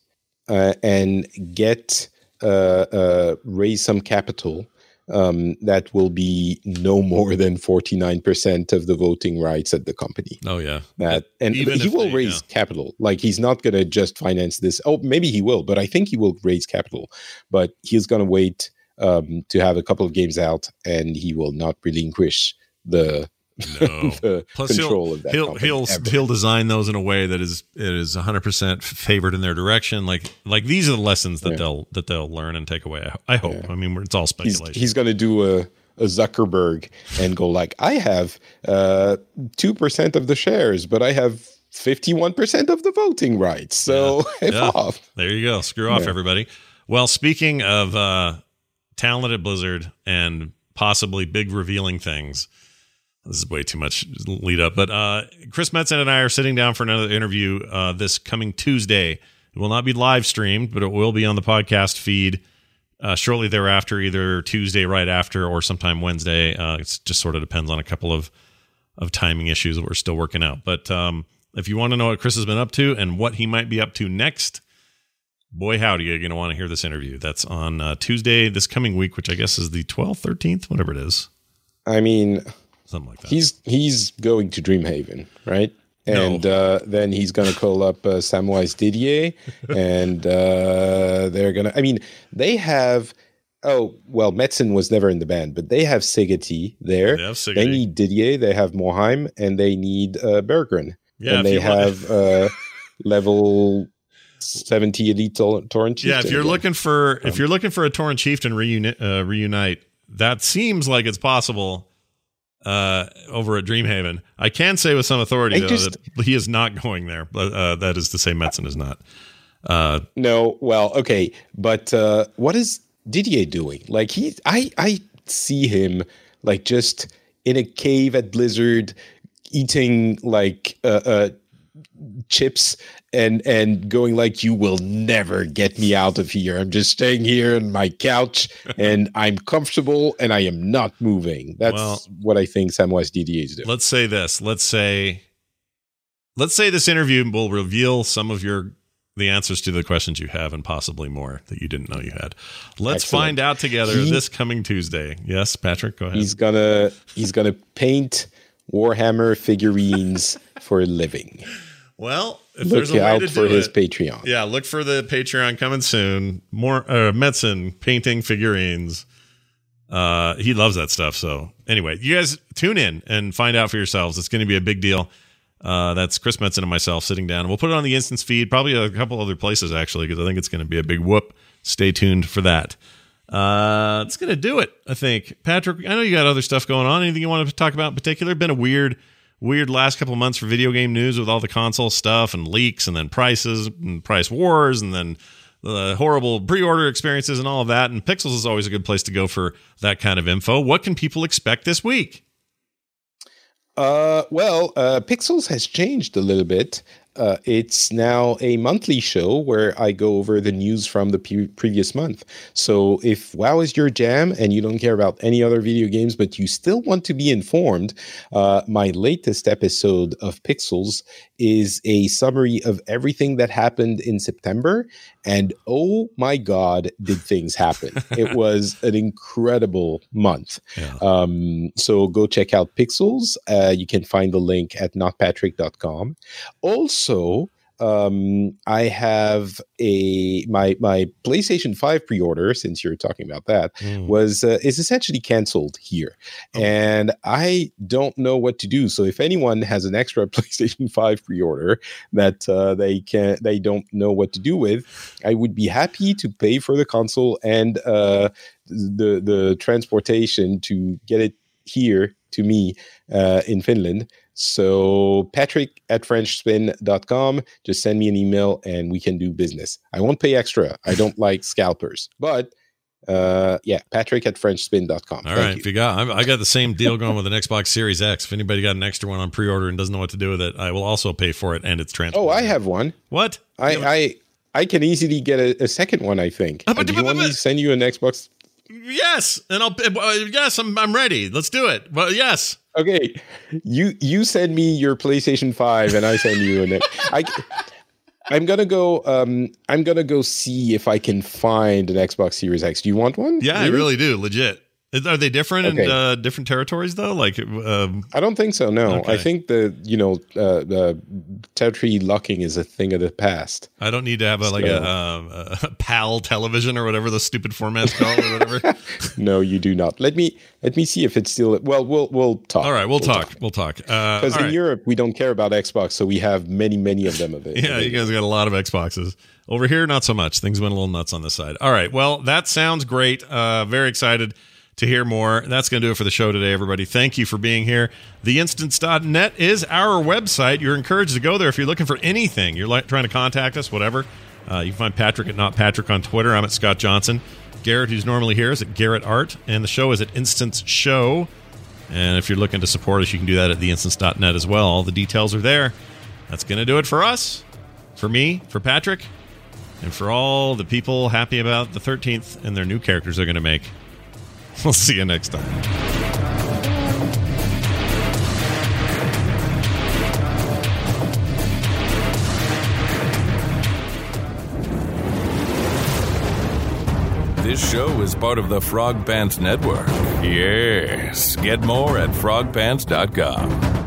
uh, and get uh, uh, raise some capital um, that will be no more than forty nine percent of the voting rights at the company. oh yeah That and Even he will they- raise yeah. capital. Like he's not going to just finance this. Oh, maybe he will, but I think he will raise capital. But he's going to wait um, to have a couple of games out, and he will not relinquish the, no the Plus, control he'll, of that. he'll company he'll ever. he'll design those in a way that is it is 100 percent favored in their direction. Like like these are the lessons that Yeah. they'll that they'll learn and take away. I, I hope. I mean, it's all speculation. he's going to do a, a Zuckerberg and go like, I have uh, two percent of the shares, but I have fifty one percent of the voting rights. So Yeah. off. there you go. Screw off, Yeah. everybody. Well, speaking of uh, talent at Blizzard and possibly big revealing things. This is way too much lead up, but uh, Chris Metzen and I are sitting down for another interview uh, this coming Tuesday. It will not be live streamed, but it will be on the podcast feed uh, shortly thereafter, either Tuesday right after or sometime Wednesday. Uh, it just sort of depends on a couple of of timing issues that we're still working out. But um, if you want to know what Chris has been up to and what he might be up to next, boy howdy, you're going to want to hear this interview. That's on uh, Tuesday this coming week, which I guess is the 12th, 13th, whatever it is, I mean, something like that. he's he's going to Dreamhaven, right? No. And uh, then he's going to call up uh, Samwise Didier, and uh, they're going to. I mean, they have. Oh well, Metzen was never in the band, but they have Sigaty there. They have They Sigaty. need Didier. They have Morhaime, and they need uh, Berggren. Yeah, and they have uh, level seventy elite tor- Tauren. yeah, if you're again. looking for if Um, you're looking for a Tauren Chieftain reuni- uh, reunite, that seems like it's possible uh, over at Dreamhaven. I can say with some authority though just- that he is not going there. But uh, that is to say, Metzen is not. Uh, No, well, okay, but uh, what is Didier doing? Like he, I, I see him like just in a cave at Blizzard, eating like uh, uh, chips and and going like, "You will never get me out of here. I'm just staying here on my couch, and I'm comfortable, and I am not moving." That's Well- what I think Samwise Didier is doing. let's say this. Let's say let's say this interview will reveal some of your the answers to the questions you have and possibly more that you didn't know you had. Let's Excellent. find out together He- this coming Tuesday. Yes, Patrick, go ahead. He's gonna he's gonna paint Warhammer figurines for a living. Well, if Look there's a way out to for do his it, Patreon. yeah, look for the Patreon coming soon. More uh, Metzen painting figurines. Uh, he loves that stuff. So anyway, you guys tune in and find out for yourselves. It's going to be a big deal. Uh, that's Chris Metzen and myself sitting down. We'll put it on the instance feed, probably a couple other places actually, because I think it's going to be a big whoop. Stay tuned for that. Uh, it's going to do it, I think. Patrick, I know you got other stuff going on. Anything you want to talk about in particular? Been a weird, weird last couple months for video game news with all the console stuff and leaks and then prices and price wars and then the horrible pre-order experiences and all of that. And Pixels is always a good place to go for that kind of info. What can people expect this week? Uh, well, uh, Pixels has changed a little bit. Uh, it's now a monthly show where I go over the news from the pre- previous month. So if WoW is your jam and you don't care about any other video games, but you still want to be informed, uh, my latest episode of Pixels is a summary of everything that happened in September. And oh my God, did things happen! it was an incredible month. Yeah. Um, so go check out Pixels. Uh, you can find the link at notpatrick.com. Also, um, I have a my my PlayStation 5 pre-order, since you're talking about that, Mm. was uh, is essentially canceled here. And I don't know what to do. So if anyone has an extra PlayStation 5 pre-order that uh, they can they don't know what to do with, I would be happy to pay for the console and uh, the the transportation to get it here to me uh, in Finland. So Patrick at FrenchSpin.com. Just send me an email and we can do business. I won't pay extra. I don't like scalpers. But uh, yeah, Patrick at FrenchSpin.com. All right, you. if you got, I I got the same deal going with an Xbox Series X. If anybody got an extra one on pre-order and doesn't know what to do with it, I will also pay for it and it's transferred. Oh, I have one. what? I I, I can easily get a, a second one. I think. Uh, but- do you but- want me to send you an Xbox? Yes, and I'll. Uh, yes, I'm. I'm ready. Let's do it. Well, yes. Okay, you you send me your PlayStation Five, and I send you an. I. I'm gonna go. Um, I'm gonna go see if I can find an Xbox Series X. Do you want one? Yeah, I really do. Legit. Are they different in uh, different territories though? Like, um, I don't think so. No, Okay. I think the you know uh, the territory locking is a thing of the past. I don't need to have a like a, So- um, a PAL television or whatever the stupid format's called or whatever. No, you do not. Let me let me see if it's still. Well, we'll we'll talk. all right, we'll, talk. We'll talk. Uh, Because all in right. Europe we don't care about Xbox, so we have many many of them available. Yeah, you guys got a lot of Xboxes. Over here, not so much. Things went a little nuts on this side. All right. Well, that sounds great. Uh, very excited to hear more. That's going to do it for the show today, everybody. Thank you for being here. Theinstance.net is our website. You're encouraged to go there if you're looking for anything. You're like trying to contact us, whatever. Uh, you can find Patrick at Not Patrick on Twitter. I'm at Scott Johnson. Garrett, who's normally here, is at Garrett Art. And the show is at Instance Show. And if you're looking to support us, you can do that at theinstance.net as well. All the details are there. That's going to do it for us, for me, for Patrick, and for all the people happy about the 13th and their new characters they're going to make. We'll see you next time. This show is part of the Frog Pants Network. Yes. Get more at frogpants.com.